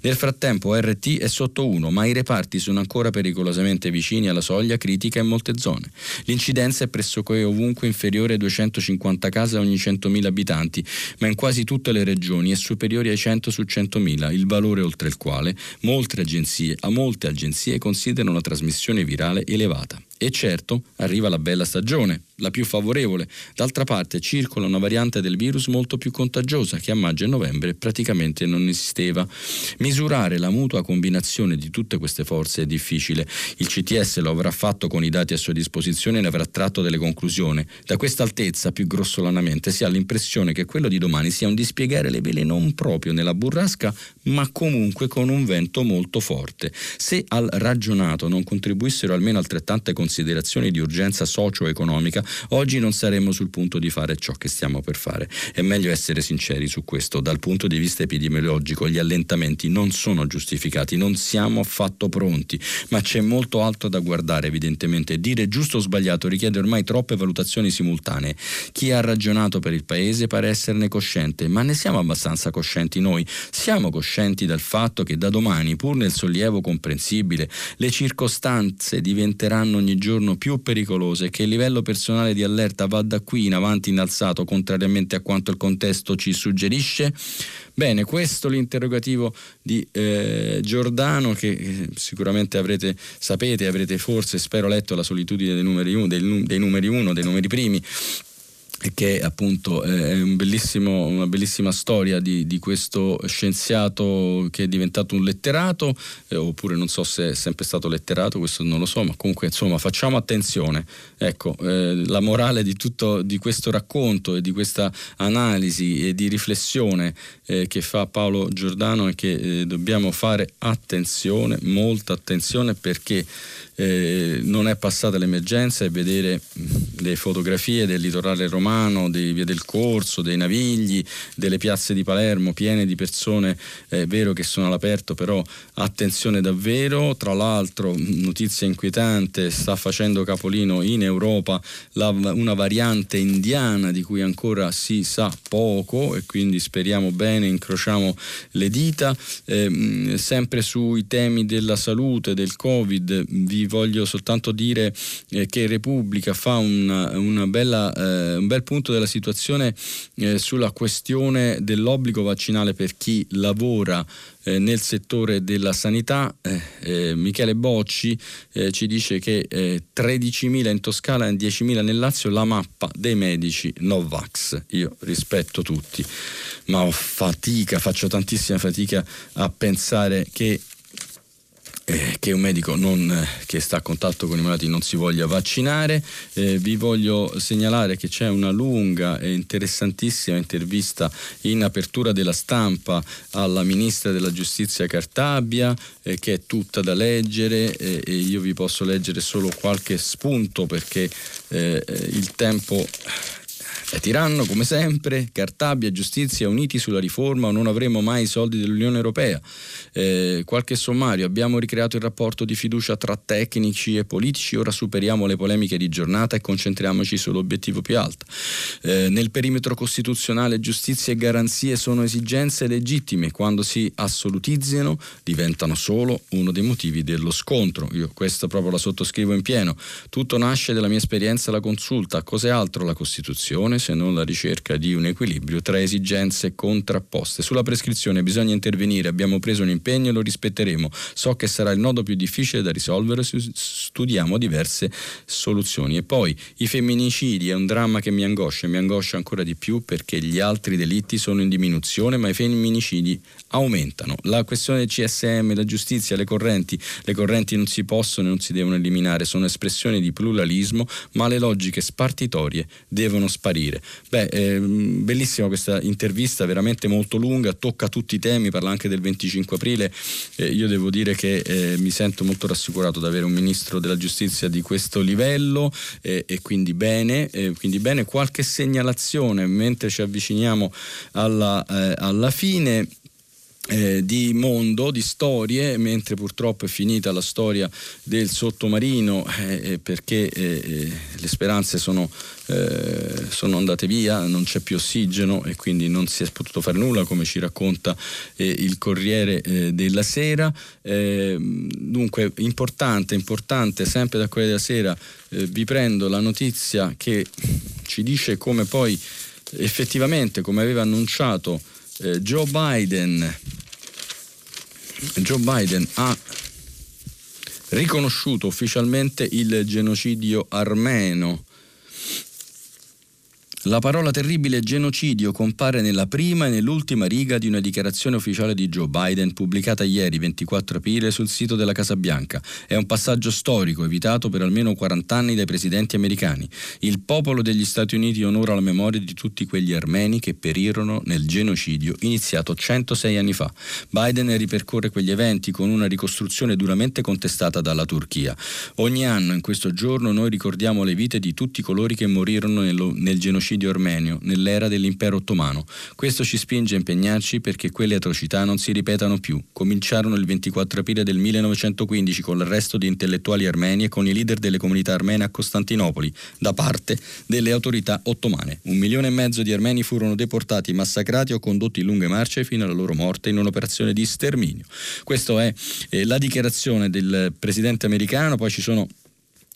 Nel frattempo RT è sotto 1, ma i reparti sono ancora pericolosamente vicini alla soglia critica in molte zone zone. L'incidenza è pressoché ovunque inferiore ai 250 case ogni 100.000 abitanti, ma in quasi tutte le regioni è superiore ai 100 su 100.000, il valore oltre il quale molte agenzie, a molte agenzie considerano la trasmissione virale elevata. E certo, arriva la bella stagione, la più favorevole. D'altra parte circola una variante del virus molto più contagiosa che a maggio e novembre praticamente non esisteva. Misurare la mutua combinazione di tutte queste forze è difficile. Il CTS lo avrà fatto con i dati a sua disposizione e ne avrà tratto delle conclusioni. Da questa altezza, più grossolanamente, si ha l'impressione che quello di domani sia un dispiegare le vele non proprio nella burrasca, ma comunque con un vento molto forte. Se al ragionato non contribuissero almeno altrettante considerazioni di urgenza socio-economica, oggi non saremmo sul punto di fare ciò che stiamo per fare. È meglio essere sinceri su questo. Dal punto di vista epidemiologico gli allentamenti non sono giustificati, non siamo affatto pronti, ma c'è molto altro da guardare evidentemente. Dire giusto o sbagliato richiede ormai troppe valutazioni simultanee. Chi ha ragionato per il Paese pare esserne cosciente, ma ne siamo abbastanza coscienti noi. Siamo coscienti del fatto che da domani, pur nel sollievo comprensibile, le circostanze diventeranno ogni giorno più pericolose, che il livello personale di allerta va da qui in avanti innalzato, contrariamente a quanto il contesto ci suggerisce? Bene, questo l'interrogativo di eh, Giordano che eh, sicuramente avrete, sapete, avrete forse, spero letto la solitudine dei numeri 1, dei, dei numeri, uno, dei numeri primi che appunto è un una bellissima storia di, di, questo scienziato che è diventato un letterato, eh, oppure non so se è sempre stato letterato, questo non lo so, ma comunque insomma facciamo attenzione. Ecco, eh, la morale di tutto di questo racconto e di questa analisi e di riflessione eh, che fa Paolo Giordano è che eh, dobbiamo fare attenzione, molta attenzione perché eh, non è passata l'emergenza e vedere le fotografie del litorale romano, di Via del Corso, dei Navigli, delle piazze di Palermo piene di persone, è vero che sono all'aperto, però attenzione davvero. Tra l'altro, notizia inquietante, sta facendo capolino in Europa la, una variante indiana di cui ancora si sa poco e quindi speriamo bene, incrociamo le dita. Eh, sempre sui temi della salute, del Covid, vi voglio soltanto dire eh, che Repubblica fa una, una bella, eh, un bel punto della situazione eh, sulla questione dell'obbligo vaccinale per chi lavora eh, nel settore della sanità. Eh, eh Michele Bocci ci dice che 13.000 in Toscana e 10.000 nel Lazio la mappa dei medici Novax. Io rispetto tutti, ma ho fatica, faccio tantissima fatica a pensare che eh, che un medico non, eh, che sta a contatto con i malati non si voglia vaccinare. Eh, vi voglio segnalare che c'è una lunga e interessantissima intervista in apertura della stampa alla ministra della giustizia Cartabia eh, che è tutta da leggere e io vi posso leggere solo qualche spunto perché eh, il tempo è tiranno come sempre, Cartabia e giustizia uniti sulla riforma o non avremo mai i soldi dell'Unione Europea. Eh, qualche sommario, abbiamo ricreato il rapporto di fiducia tra tecnici e politici, ora superiamo le polemiche di giornata e concentriamoci sull'obiettivo più alto. Eh, nel perimetro costituzionale giustizia e garanzie sono esigenze legittime, quando si assolutizzano diventano solo uno dei motivi dello scontro. Io questo proprio la sottoscrivo in pieno. Tutto nasce dalla mia esperienza alla consulta, cos'è altro la Costituzione? Soluzione se non la ricerca di un equilibrio tra esigenze contrapposte. Sulla prescrizione bisogna intervenire, abbiamo preso un impegno e lo rispetteremo. So che sarà il nodo più difficile da risolvere, studiamo diverse soluzioni. E poi i femminicidi è un dramma che mi angoscia, mi angoscia ancora di più perché gli altri delitti sono in diminuzione, ma i femminicidi aumentano. La questione del CSM, la giustizia, le correnti, le correnti non si possono e non si devono eliminare, sono espressioni di pluralismo, ma le logiche spartitorie devono sparire. Beh, eh, bellissima questa intervista, veramente molto lunga, tocca tutti i temi, parla anche del 25 aprile. Eh, io devo dire che eh, mi sento molto rassicurato di avere un ministro della giustizia di questo livello e quindi bene, quindi bene, qualche segnalazione mentre ci avviciniamo alla, eh, alla fine. Eh, di mondo, di storie, mentre purtroppo è finita la storia del sottomarino eh, perché eh, le speranze sono eh, sono andate via, non c'è più ossigeno e quindi non si è potuto fare nulla come ci racconta eh, il Corriere eh, della Sera. Eh, dunque importante, importante, sempre da Corriere della Sera eh, vi prendo la notizia che ci dice come poi effettivamente, come aveva annunciato Joe Biden, Joe Biden ha riconosciuto ufficialmente il genocidio armeno la parola terribile genocidio compare nella prima e nell'ultima riga di una dichiarazione ufficiale di Joe Biden pubblicata ieri 24 aprile sul sito della Casa Bianca. È un passaggio storico evitato per almeno 40 anni dai presidenti americani. Il popolo degli Stati Uniti onora la memoria di tutti quegli armeni che perirono nel genocidio iniziato 106 anni fa. Biden ripercorre quegli eventi con una ricostruzione duramente contestata dalla Turchia. Ogni anno in questo giorno noi ricordiamo le vite di tutti coloro che morirono nel, genocidio genocidio armenio nell'era dell'impero ottomano. Questo ci spinge a impegnarci perché quelle atrocità non si ripetano più. Cominciarono il 24 aprile del 1915 con l'arresto di intellettuali armeni e con i leader delle comunità armene a Costantinopoli da parte delle autorità ottomane. Un milione e mezzo di armeni furono deportati, massacrati o condotti in lunghe marce fino alla loro morte in un'operazione di sterminio. Questa è eh, la dichiarazione del presidente americano, poi ci sono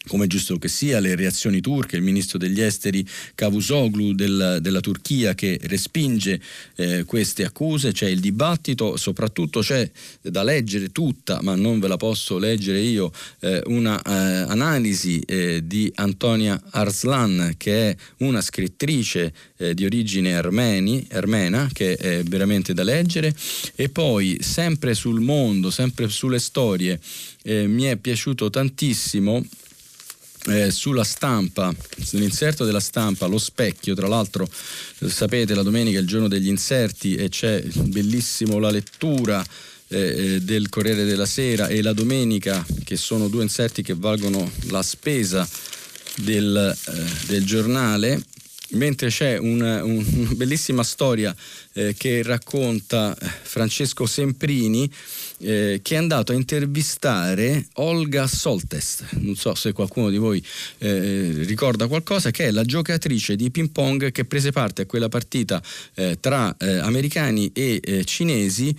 come giusto che sia, le reazioni turche, il ministro degli esteri Cavusoglu del, della Turchia che respinge eh, queste accuse, c'è il dibattito, soprattutto c'è da leggere tutta, ma non ve la posso leggere io, eh, una eh, eh, di Antonia Arslan che è una scrittrice eh, di origine armeni, armena che è veramente da leggere. E poi sempre sul mondo, sempre sulle storie, eh, mi è piaciuto tantissimo eh, sulla stampa, sull'inserto della stampa, lo specchio, tra l'altro sapete la domenica è il giorno degli inserti e c'è bellissimo la lettura eh, eh, del Corriere della Sera e la domenica che sono due inserti che valgono la spesa del, eh, del giornale. Mentre c'è una, una bellissima storia eh, che racconta Francesco Semprini eh, che è andato a intervistare Olga Soltest, non so se qualcuno di voi eh, ricorda qualcosa, che è la giocatrice di ping pong che prese parte a quella partita eh, tra eh, americani e eh, cinesi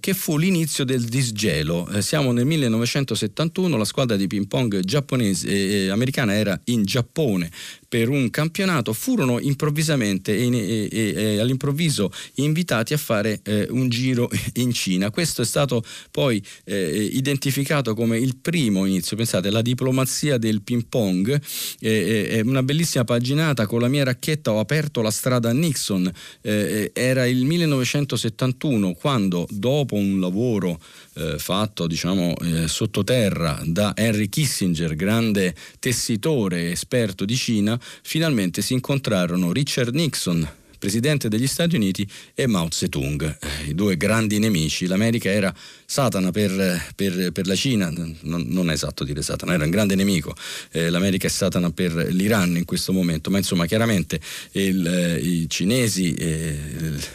che fu l'inizio del disgelo. siamo nel 1971, la squadra di ping pong giapponese, americana era in Giappone per un campionato, furono improvvisamente e, e, e all'improvviso invitati a fare eh, un giro in Cina. Questo è stato poi eh, identificato come il primo inizio, pensate, la diplomazia del ping pong, è una bellissima paginata, con la mia racchetta ho aperto la strada a Nixon, eh, era il 1971 quando dopo un lavoro eh, fatto diciamo eh, sottoterra da Henry Kissinger, grande tessitore esperto di Cina, finalmente si incontrarono Richard Nixon, presidente degli Stati Uniti, e Mao Zedong, i due grandi nemici. L'America era Satana per, per, per la Cina, non, non, è esatto dire Satana, era un grande nemico, eh, l'America è Satana per l'Iran in questo momento, ma insomma chiaramente il, eh, i cinesi, eh,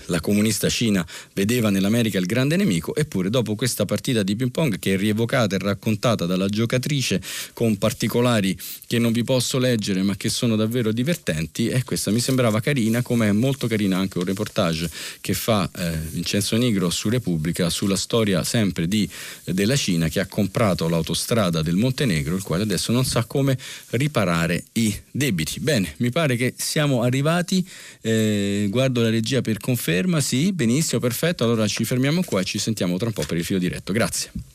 la comunista Cina vedeva nell'America il grande nemico, eppure dopo questa partita di ping pong che è rievocata e raccontata dalla giocatrice con particolari che non vi posso leggere ma che sono davvero divertenti, e questa mi sembrava carina, come è molto carina anche un reportage che fa eh, Vincenzo Nigro su Repubblica sulla storia sempre di, della Cina che ha comprato l'autostrada del Montenegro, il quale adesso non sa come riparare i debiti. Bene, mi pare che siamo arrivati, eh, guardo la regia per conferma, sì, benissimo, perfetto, allora ci fermiamo qua e ci sentiamo tra un po' per il filo diretto. Grazie.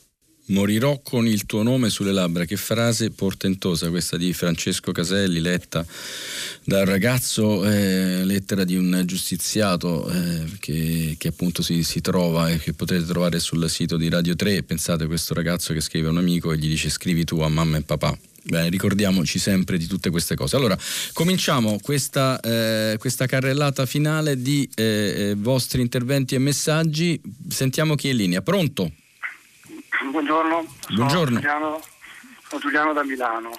Morirò con il tuo nome sulle labbra. Che frase portentosa questa di Francesco Caselli, letta dal ragazzo, eh, lettera di un giustiziato eh, che, che, appunto si, si, trova e che potete trovare sul sito di Radio 3. Pensate a questo ragazzo che scrive a un amico e gli dice scrivi tu a mamma e papà. Beh, ricordiamoci sempre di tutte queste cose. Allora, cominciamo questa, eh, questa carrellata finale di eh, eh, vostri interventi e messaggi. Sentiamo chi è in linea. Pronto? Buongiorno, sono, Buongiorno. Giuliano, sono Giuliano da Milano.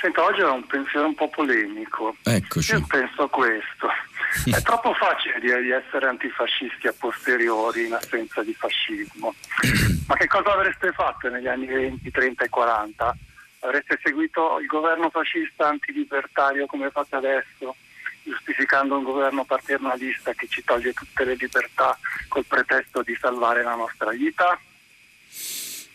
Sento, oggi ho un pensiero un po' polemico. Eccoci. Io penso a questo. È troppo facile dire di essere antifascisti a posteriori in assenza di fascismo. Ma che cosa avreste fatto negli anni 20, 30 e 40? Avreste seguito il governo fascista antilibertario come fate adesso, giustificando un governo paternalista che ci toglie tutte le libertà col pretesto di salvare la nostra vita?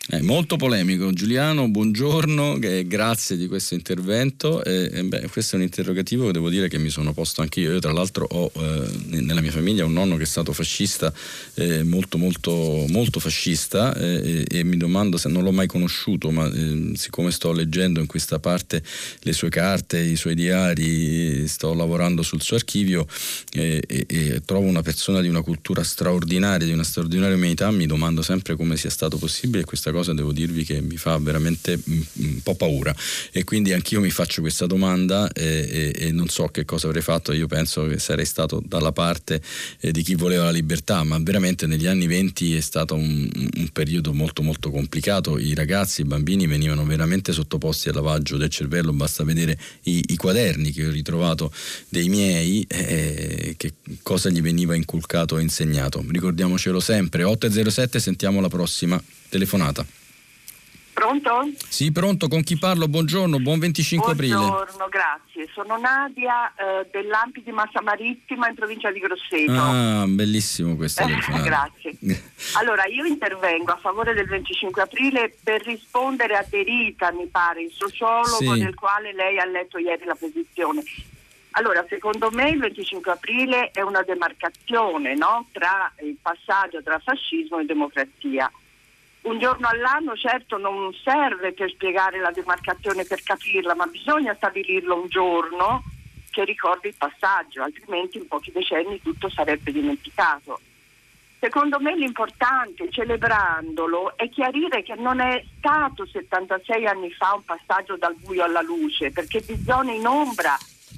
È molto polemico. Giuliano, buongiorno, grazie di questo intervento. Eh, beh, questo è un interrogativo che devo dire che mi sono posto anche io. Io tra l'altro ho eh, nella mia famiglia un nonno che è stato fascista, eh, molto molto molto fascista eh, e, mi domando se non l'ho mai conosciuto, ma siccome sto leggendo in questa parte le sue carte, i suoi diari, sto lavorando sul suo archivio e trovo una persona di una cultura straordinaria, di una straordinaria umanità, mi domando sempre come sia stato possibile questa cosa devo dirvi che mi fa veramente un po' paura. E quindi anch'io mi faccio questa domanda e, e, e non so che cosa avrei fatto, io penso che sarei stato dalla parte eh, di chi voleva la libertà, ma veramente negli anni 20 è stato un, un periodo molto molto complicato, i ragazzi, i bambini venivano veramente sottoposti al lavaggio del cervello, basta vedere i, i quaderni che ho ritrovato dei miei, eh, che cosa gli veniva inculcato e insegnato. Ricordiamocelo sempre, 8.07, sentiamo la prossima telefonata. Pronto? Sì, pronto, con chi parlo? Buongiorno, buon 25 Buongiorno, aprile. Buongiorno, grazie. Sono Nadia eh, dell'Ampi di Massa Marittima in provincia di Grosseto. Ah, bellissimo questo. Eh, grazie. allora, io intervengo a favore del 25 aprile per rispondere a Derita, mi pare, il sociologo sì. del quale lei ha letto ieri la posizione. Allora, secondo me il 25 aprile è una demarcazione no? tra il passaggio tra fascismo e democrazia un giorno all'anno certo non serve per spiegare la demarcazione, per capirla, ma bisogna stabilirlo un giorno che ricordi il passaggio, altrimenti in pochi decenni tutto sarebbe dimenticato. Secondo me l'importante, celebrandolo, è chiarire che non è stato 76 anni fa un passaggio dal buio alla luce, perché di zone in ombra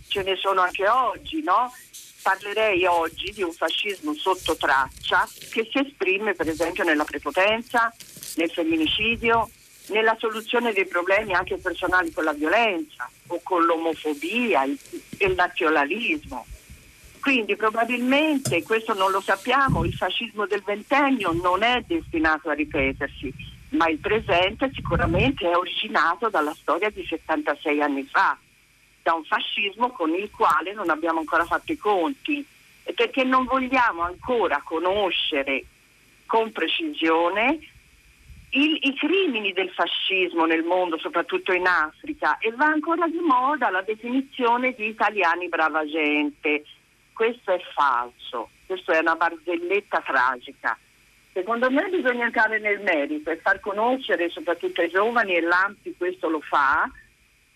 ce ne sono anche oggi, no? Parlerei oggi di un fascismo sotto traccia che si esprime per esempio nella prepotenza, nel femminicidio, nella soluzione dei problemi anche personali con la violenza o con l'omofobia e il nazionalismo. Quindi probabilmente, questo non lo sappiamo, il fascismo del ventennio non è destinato a ripetersi, ma il presente sicuramente è originato dalla storia di 76 anni fa, da un fascismo con il quale non abbiamo ancora fatto i conti, perché non vogliamo ancora conoscere con precisione il, i crimini del fascismo nel mondo, soprattutto in Africa, e va ancora di moda la definizione di italiani brava gente. Questo è falso, questa è una barzelletta tragica. Secondo me bisogna entrare nel merito e far conoscere soprattutto ai giovani e l'AMPI questo lo fa,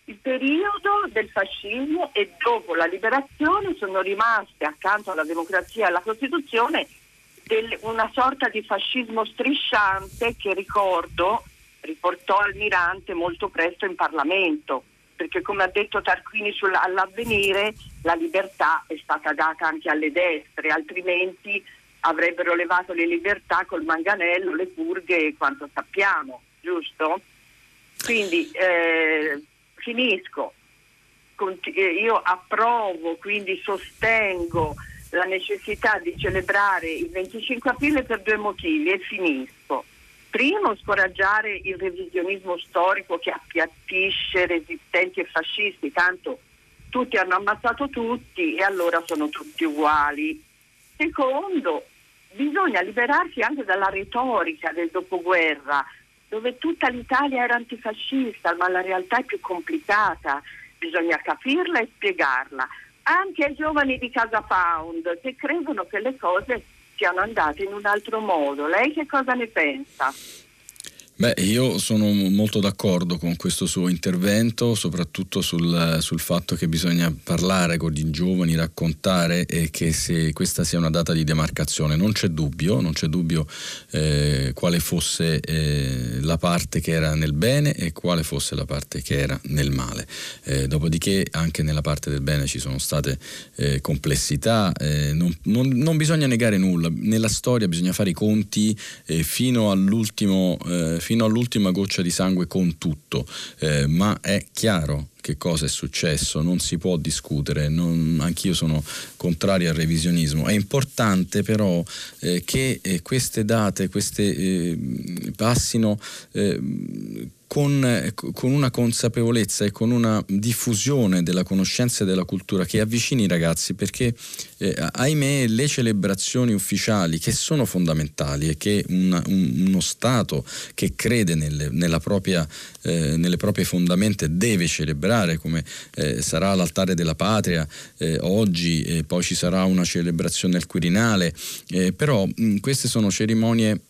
il periodo del fascismo e dopo la liberazione sono rimaste accanto alla democrazia e alla Costituzione del, una sorta di fascismo strisciante che ricordo riportò Almirante molto presto in Parlamento, perché come ha detto Tarquini all'avvenire la libertà è stata data anche alle destre, altrimenti avrebbero levato le libertà col manganello, le purghe e quanto sappiamo, giusto? Quindi eh, finisco. Eh, io approvo, quindi sostengo la necessità di celebrare il 25 aprile per due motivi e finisco. Primo, scoraggiare il revisionismo storico che appiattisce resistenti e fascisti, tanto tutti hanno ammazzato tutti e allora sono tutti uguali. Secondo, bisogna liberarsi anche dalla retorica del dopoguerra, dove tutta l'Italia era antifascista, ma la realtà è più complicata, bisogna capirla e spiegarla anche ai giovani di Casa Pound che credono che le cose siano andate in un altro modo. Lei che cosa ne pensa? Beh, io sono molto d'accordo con questo suo intervento, soprattutto sul, sul, fatto che bisogna parlare con i giovani, raccontare e che se questa sia una data di demarcazione non c'è dubbio, non c'è dubbio eh, quale fosse eh, la parte che era nel bene e quale fosse la parte che era nel male. Eh, dopodiché anche nella parte del bene ci sono state eh, complessità, eh, non, non, non, bisogna negare nulla, nella storia bisogna fare i conti eh, fino all'ultimo fino all'ultima goccia di sangue con tutto, eh, ma è chiaro che cosa è successo, non si può discutere, non, anch'io sono contrario al revisionismo. È importante però eh, che eh, queste date, queste eh, passino eh, con, con, una consapevolezza e con una diffusione della conoscenza e della cultura che avvicini i ragazzi perché eh, ahimè le celebrazioni ufficiali che sono fondamentali e che una, un, uno Stato che crede nelle, propria, eh, nelle, proprie fondamenta deve celebrare come eh, sarà l'altare della patria eh, oggi poi ci sarà una celebrazione al Quirinale eh, però mh, queste sono cerimonie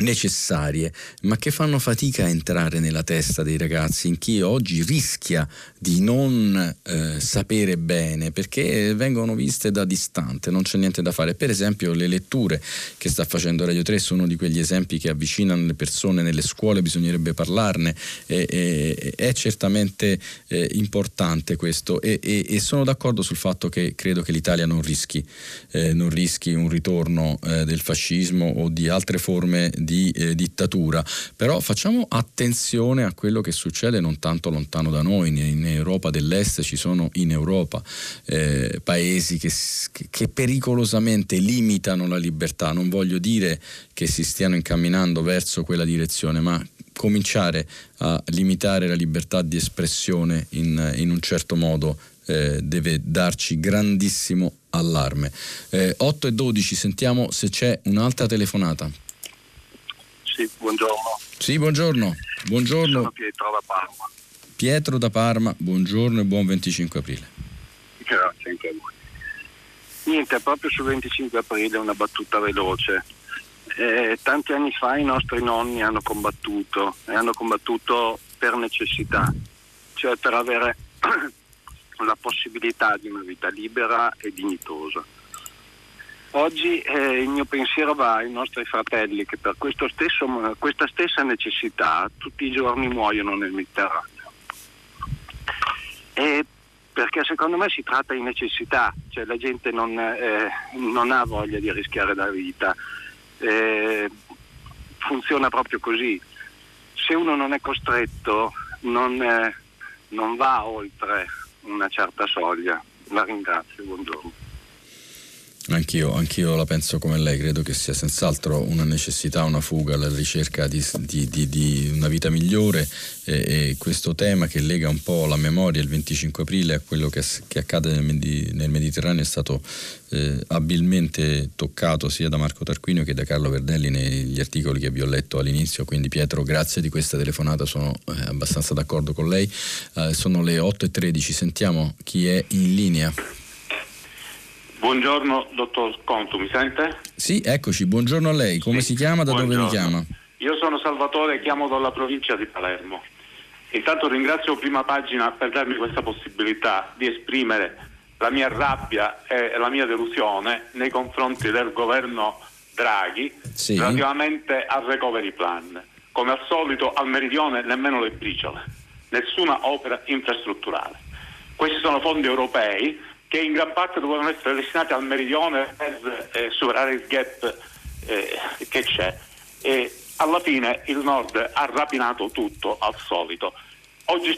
necessarie, ma che fanno fatica a entrare nella testa dei ragazzi, in chi oggi rischia di non eh, sapere bene perché vengono viste da distante, non c'è niente da fare. Per esempio le letture che sta facendo Radio 3 sono di quegli esempi che avvicinano le persone nelle scuole, bisognerebbe parlarne, e, e, è certamente eh, importante questo e, e, sono d'accordo sul fatto che credo che l'Italia non rischi, eh, non rischi un ritorno eh, del fascismo o di altre forme di di eh, dittatura, però facciamo attenzione a quello che succede non tanto lontano da noi, in Europa dell'Est ci sono in Europa eh, paesi che, che pericolosamente limitano la libertà, non voglio dire che si stiano incamminando verso quella direzione, ma cominciare a limitare la libertà di espressione in, in un certo modo eh, deve darci grandissimo allarme. Eh, 8 e 12, sentiamo se c'è un'altra telefonata. Sì, buongiorno. Sì, buongiorno. buongiorno. Sono Pietro da Parma. Pietro da Parma, buongiorno e buon 25 aprile. Grazie anche a voi. Niente, proprio sul 25 aprile una battuta veloce. Eh, tanti anni fa i nostri nonni hanno combattuto e hanno combattuto per necessità, cioè per avere la possibilità di una vita libera e dignitosa Oggi eh, il mio pensiero va ai nostri fratelli che per stesso, questa stessa necessità tutti i giorni muoiono nel Mediterraneo. E perché secondo me si tratta di necessità, cioè la gente non, eh, non ha voglia di rischiare la vita, eh, funziona proprio così. Se uno non è costretto non, eh, non va oltre una certa soglia. La ringrazio, buongiorno. Anch'io, anch'io, la penso come lei, credo che sia senz'altro una necessità, una fuga alla ricerca di, di, di, di una vita migliore e, e, questo tema che lega un po' la memoria il 25 aprile a quello che, che accade nel, nel, Mediterraneo è stato eh, abilmente toccato sia da Marco Tarquinio che da Carlo Verdelli negli articoli che vi ho letto all'inizio, quindi Pietro grazie di questa telefonata, sono eh, abbastanza d'accordo con lei, eh, sono le 8.13, sentiamo chi è in linea. Buongiorno dottor Contu, mi sente? Sì, eccoci, buongiorno a lei, come sì. si chiama, da buongiorno. dove mi chiama? Io sono Salvatore, chiamo dalla provincia di Palermo. Intanto ringrazio Prima Pagina per darmi questa possibilità di esprimere la mia rabbia e la mia delusione nei confronti del governo Draghi sì. relativamente al recovery plan. Come al solito al meridione nemmeno le briciole, nessuna opera infrastrutturale. Questi sono fondi europei che in gran parte dovevano essere destinati al meridione per eh, superare il gap eh, che c'è. E alla fine il nord ha rapinato tutto al solito. Oggi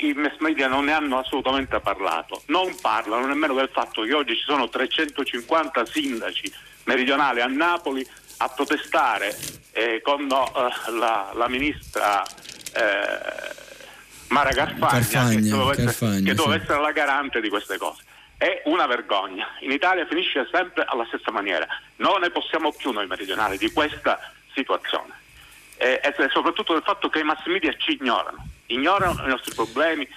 i mass media non ne hanno assolutamente parlato, non parlano nemmeno del fatto che oggi ci sono 350 sindaci meridionali a Napoli a protestare eh, con no, uh, la, la, ministra eh, Mara Carfagna, Carfagna, che doveva, essere, sì. essere la garante di queste cose è una vergogna. In Italia finisce sempre alla stessa maniera. Non ne possiamo più noi meridionali di questa situazione. E, e soprattutto del fatto che i mass media ci ignorano, ignorano i nostri problemi,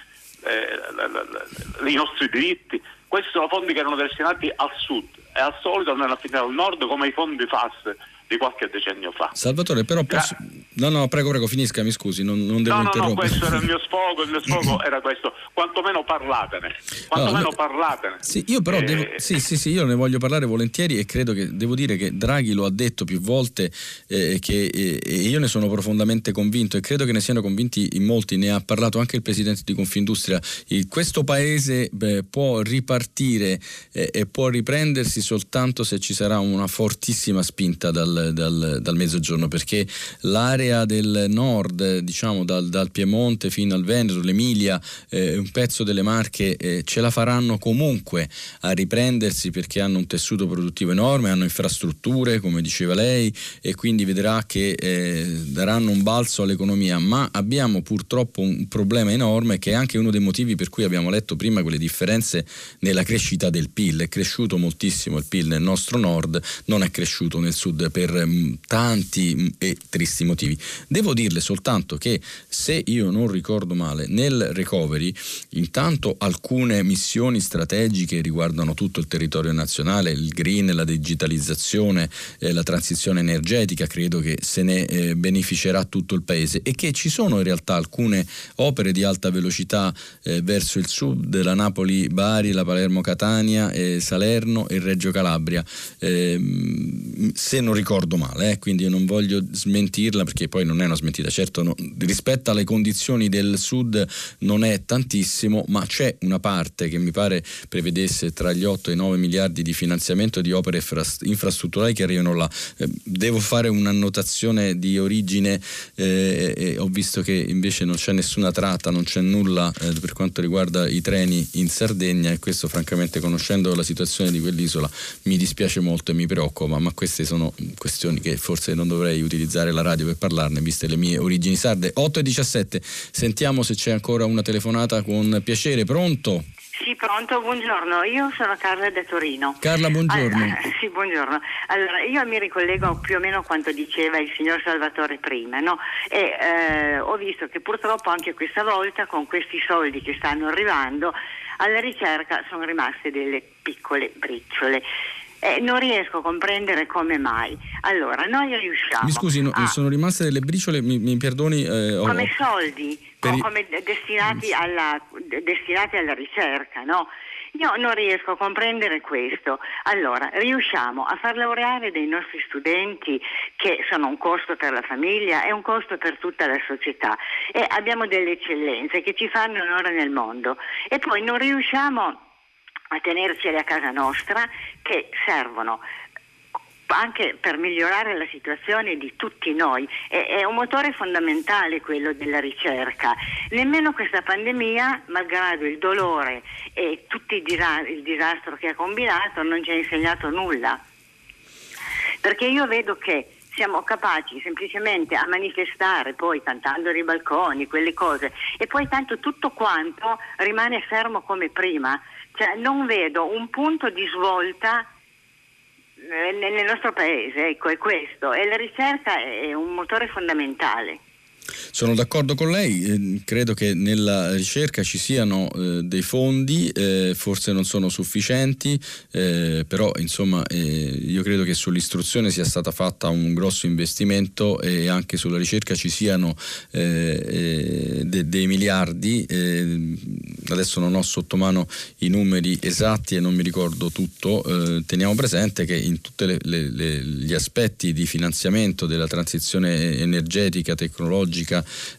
eh, i nostri diritti. Questi sono fondi che erano destinati al sud e al solito andranno a finire al nord come i fondi FAS di qualche decennio fa. Salvatore, però posso... No, no, prego, prego, finisca, mi scusi, non, non devo no, no, interrompere. No, questo era il mio sfogo, il mio sfogo era questo, quantomeno parlatene, quantomeno no, parlatene. Sì, io però, eh... devo... sì, sì, sì, io ne voglio parlare volentieri e credo che, devo dire che Draghi lo ha detto più volte eh, che, eh, e io ne sono profondamente convinto e credo che ne siano convinti in molti, ne ha parlato anche il Presidente di Confindustria, il, questo Paese beh, può ripartire eh, e può riprendersi soltanto se ci sarà una fortissima spinta dal dal, dal, mezzogiorno perché l'area del nord, diciamo dal, dal Piemonte fino al Veneto, l'Emilia, eh, un pezzo delle Marche eh, ce la faranno comunque a riprendersi perché hanno un tessuto produttivo enorme, hanno infrastrutture come diceva lei e quindi vedrà che eh, daranno un balzo all'economia, ma abbiamo purtroppo un problema enorme che è anche uno dei motivi per cui abbiamo letto prima quelle differenze nella crescita del PIL, è cresciuto moltissimo il PIL nel nostro nord, non è cresciuto nel sud per per mm, tanti mm, e tristi motivi. Devo dirle soltanto che se io non ricordo male, nel recovery intanto alcune missioni strategiche riguardano tutto il territorio nazionale, il green, la digitalizzazione, eh, la transizione energetica, credo che se ne eh, beneficerà tutto il paese e che ci sono in realtà alcune opere di alta velocità eh, verso il sud, la Napoli-Bari, la Palermo-Catania, eh, Salerno e Reggio Calabria. Ehm, se non ricordo male, eh, quindi non voglio smentirla perché poi non è una smentita, certo no, rispetto alle condizioni del sud non è tantissimo, ma c'è una parte che mi pare prevedesse tra gli 8 e i 9 miliardi di finanziamento di opere infrastrutturali che arrivano là. Eh, devo fare un'annotazione di origine, eh, ho visto che invece non c'è nessuna tratta, non c'è nulla eh, per quanto riguarda i treni in Sardegna e questo francamente conoscendo la situazione di quell'isola mi dispiace molto e mi preoccupa, ma queste sono questioni che forse non dovrei utilizzare la radio per parlarne, viste le mie origini sarde. 8 e 17, sentiamo se c'è ancora una telefonata con piacere. Pronto? Sì, pronto, buongiorno. Io sono Carla da Torino. Carla, buongiorno. Allora, sì, buongiorno. Allora, io mi ricollego più o meno a quanto diceva il signor Salvatore prima, no? E eh, ho visto che purtroppo anche questa volta, con questi soldi che stanno arrivando, alla ricerca sono rimaste delle piccole briciole. Eh, non riesco a comprendere come mai. Allora, noi riusciamo. Mi scusi, no, a... sono rimaste delle briciole, mi, mi perdoni. Eh, come soldi, per... come destinati alla, destinati alla ricerca, no? Io non riesco a comprendere questo. Allora, riusciamo a far laureare dei nostri studenti che sono un costo per la famiglia e un costo per tutta la società e abbiamo delle eccellenze che ci fanno onore nel mondo e poi non riusciamo a tenerceli a casa nostra che servono anche per migliorare la situazione di tutti noi. È, è, un motore fondamentale quello della ricerca. Nemmeno questa pandemia, malgrado il dolore e tutto il, il disastro che ha combinato, non ci ha insegnato nulla. Perché io vedo che siamo capaci semplicemente a manifestare poi cantando nei balconi, quelle cose, e poi tanto tutto quanto rimane fermo come prima. Cioè, non vedo un punto di svolta nel nostro paese, ecco, è questo. E la ricerca è un motore fondamentale. Sono d'accordo con lei, eh, credo che nella ricerca ci siano eh, dei fondi, eh, forse non sono sufficienti, eh, però insomma eh, io credo che sull'istruzione sia stata fatta un grosso investimento e anche sulla ricerca ci siano de- dei miliardi, adesso non ho sotto mano i numeri esatti e non mi ricordo tutto, teniamo presente che in tutti gli aspetti di finanziamento della transizione energetica, tecnologica,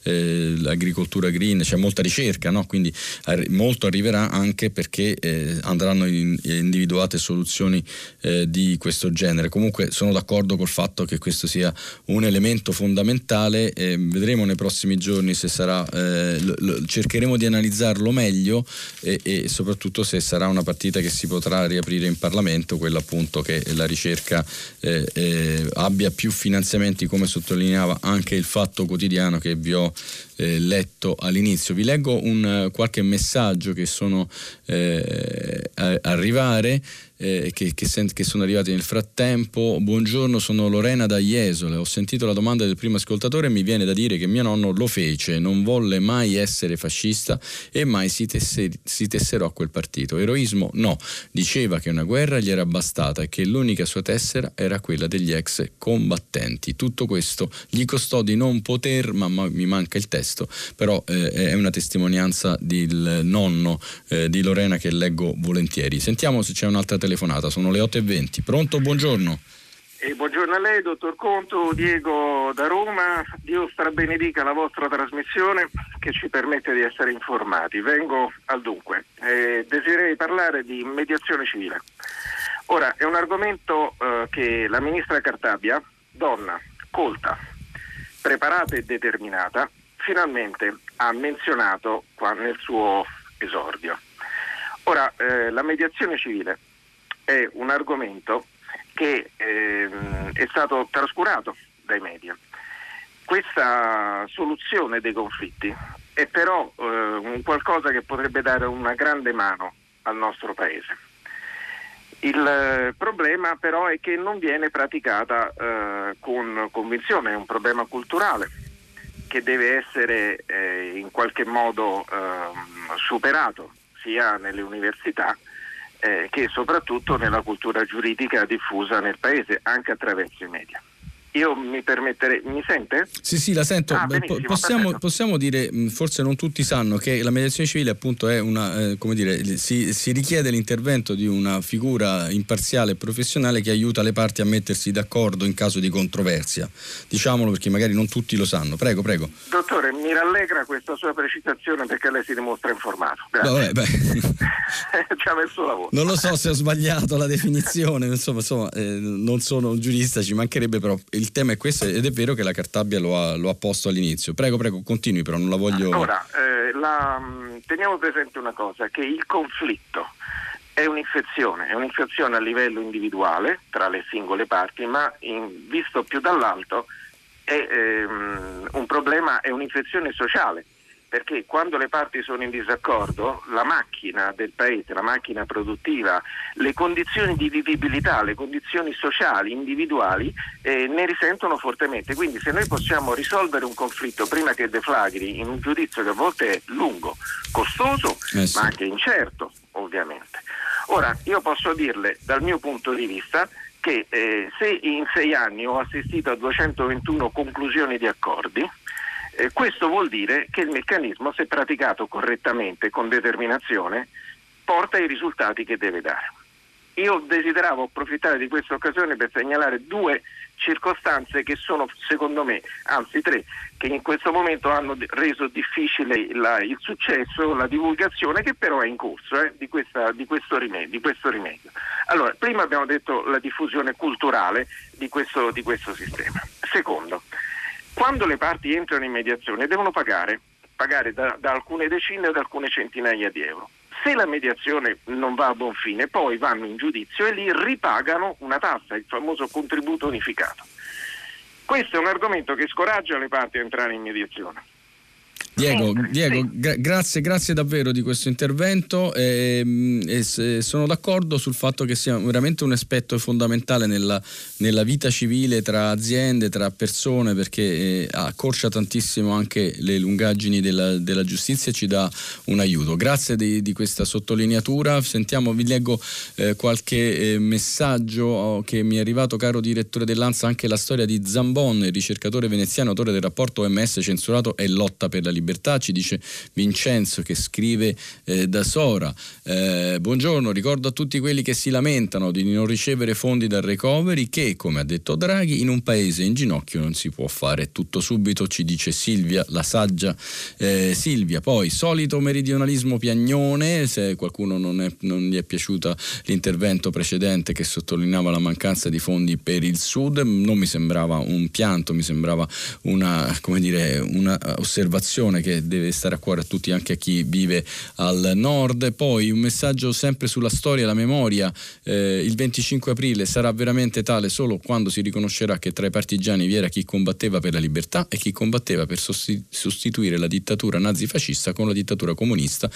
eh, l'agricoltura green, c'è molta ricerca, no? quindi ar- molto arriverà anche perché eh, andranno in- individuate soluzioni eh, di questo genere. Comunque sono d'accordo col fatto che questo sia un elemento fondamentale, vedremo nei prossimi giorni se sarà, eh, l- l- cercheremo di analizzarlo meglio e-, e soprattutto se sarà una partita che si potrà riaprire in Parlamento, quella appunto che la ricerca eh, eh, abbia più finanziamenti come sottolineava anche il fatto quotidiano che vi ho eh, letto all'inizio. Vi leggo un, qualche messaggio che sono eh, a arrivare eh, che, che, sent- che, sono arrivati nel frattempo. Buongiorno, sono Lorena da Jesole. Ho sentito la domanda del primo ascoltatore e mi viene da dire che mio nonno lo fece, non volle mai essere fascista e mai si, tesse- si tesserò a quel partito. Eroismo no, diceva che una guerra gli era bastata e che l'unica sua tessera era quella degli ex combattenti. Tutto questo gli costò di non poter, ma, ma mi manca il testo, però eh, è una testimonianza del nonno eh, di Lorena che leggo volentieri. Sentiamo se c'è un'altra telefonata telefonata, sono le 8.20. Pronto, buongiorno. E buongiorno a lei, dottor Conto, Diego da Roma. Dio strabenedica la vostra trasmissione che ci permette di essere informati. Vengo al dunque. Eh, desiderei parlare di mediazione civile. Ora, è un argomento eh, che la ministra Cartabia, donna, colta, preparata e determinata, finalmente ha menzionato qua nel suo esordio. Ora, eh, la mediazione civile è un argomento che ehm, è stato trascurato dai media. Questa soluzione dei conflitti è però eh, un qualcosa che potrebbe dare una grande mano al nostro Paese. Il eh, problema però è che non viene praticata eh, con convinzione, è un problema culturale che deve essere eh, in qualche modo ehm, superato sia nelle università eh, che soprattutto nella cultura giuridica diffusa nel Paese, anche attraverso i media. Io mi permetterei, mi sente? Sì, sì, la sento. Ah, possiamo, possiamo, dire, forse non tutti sanno, che la mediazione civile appunto è una, eh, come dire, si, si, richiede l'intervento di una figura imparziale e professionale che aiuta le parti a mettersi d'accordo in caso di controversia. Diciamolo perché magari non tutti lo sanno. Prego, prego. Dottore, mi rallegra questa sua precisazione perché lei si dimostra informato. Grazie. Vabbè, Ci ha messo lavoro. Non lo so se ho sbagliato la definizione, insomma, insomma eh, non sono un giurista, ci mancherebbe però il il tema è questo ed è vero che la Cartabia lo ha, lo ha posto all'inizio. Prego, prego, continui però, non la voglio... Ora, eh, la, teniamo presente una cosa, che il conflitto è un'infezione, è un'infezione a livello individuale tra le singole parti, ma in, visto più dall'alto è ehm, un problema, è un'infezione sociale perché quando le parti sono in disaccordo la macchina del paese, la macchina produttiva, le condizioni di vivibilità, le condizioni sociali, individuali eh, ne risentono fortemente. Quindi se noi possiamo risolvere un conflitto prima che deflagri in un giudizio che a volte è lungo, costoso, eh sì. ma anche incerto, ovviamente. Ora, io posso dirle dal mio punto di vista che eh, se in sei anni ho assistito a 221 conclusioni di accordi, eh, questo vuol dire che il meccanismo, se praticato correttamente, con determinazione, porta i risultati che deve dare. io desideravo approfittare di questa occasione per segnalare due circostanze che sono secondo me, anzi tre, che in questo momento hanno reso difficile la, il successo, la divulgazione che però è in corso eh, di, questa, di, questo rimedio, di, questo rimedio, Allora, prima abbiamo detto la diffusione culturale di questo, di questo sistema. Secondo, quando le parti entrano in mediazione devono pagare, pagare da, da alcune decine ad alcune centinaia di euro. Se la mediazione non va a buon fine, poi vanno in giudizio e lì ripagano una tassa, il famoso contributo unificato. Questo è un argomento che scoraggia le parti a entrare in mediazione. Diego, Diego gra- grazie, grazie davvero di questo intervento e, ehm, e sono d'accordo sul fatto che sia veramente un aspetto fondamentale nella, nella vita civile tra aziende, tra persone, perché eh, accorcia tantissimo anche le lungaggini della, della, giustizia e ci dà un aiuto. Grazie di, di questa sottolineatura. Sentiamo, vi leggo eh, qualche eh, messaggio che mi è arrivato, caro direttore dell'ANSA, anche la storia di Zambon, il ricercatore veneziano, autore del rapporto OMS censurato e lotta per la libertà libertà, ci dice Vincenzo che scrive eh, da Sora. Eh, buongiorno, ricordo a tutti quelli che si lamentano di non ricevere fondi dal recovery che, come ha detto Draghi, in un paese in ginocchio non si può fare tutto subito, ci dice Silvia, la saggia eh, Silvia. Poi, solito meridionalismo piagnone, se qualcuno non, è, non gli è piaciuto l'intervento precedente che sottolineava la mancanza di fondi per il sud, non mi sembrava un pianto, mi sembrava una, come dire, una osservazione questione che deve stare a cuore a tutti, anche a chi vive al nord. Poi un messaggio sempre sulla storia e la memoria. Eh, il 25 aprile sarà veramente tale solo quando si riconoscerà che tra i partigiani vi era chi combatteva per la libertà e chi combatteva per sostituire la dittatura nazifascista con la dittatura comunista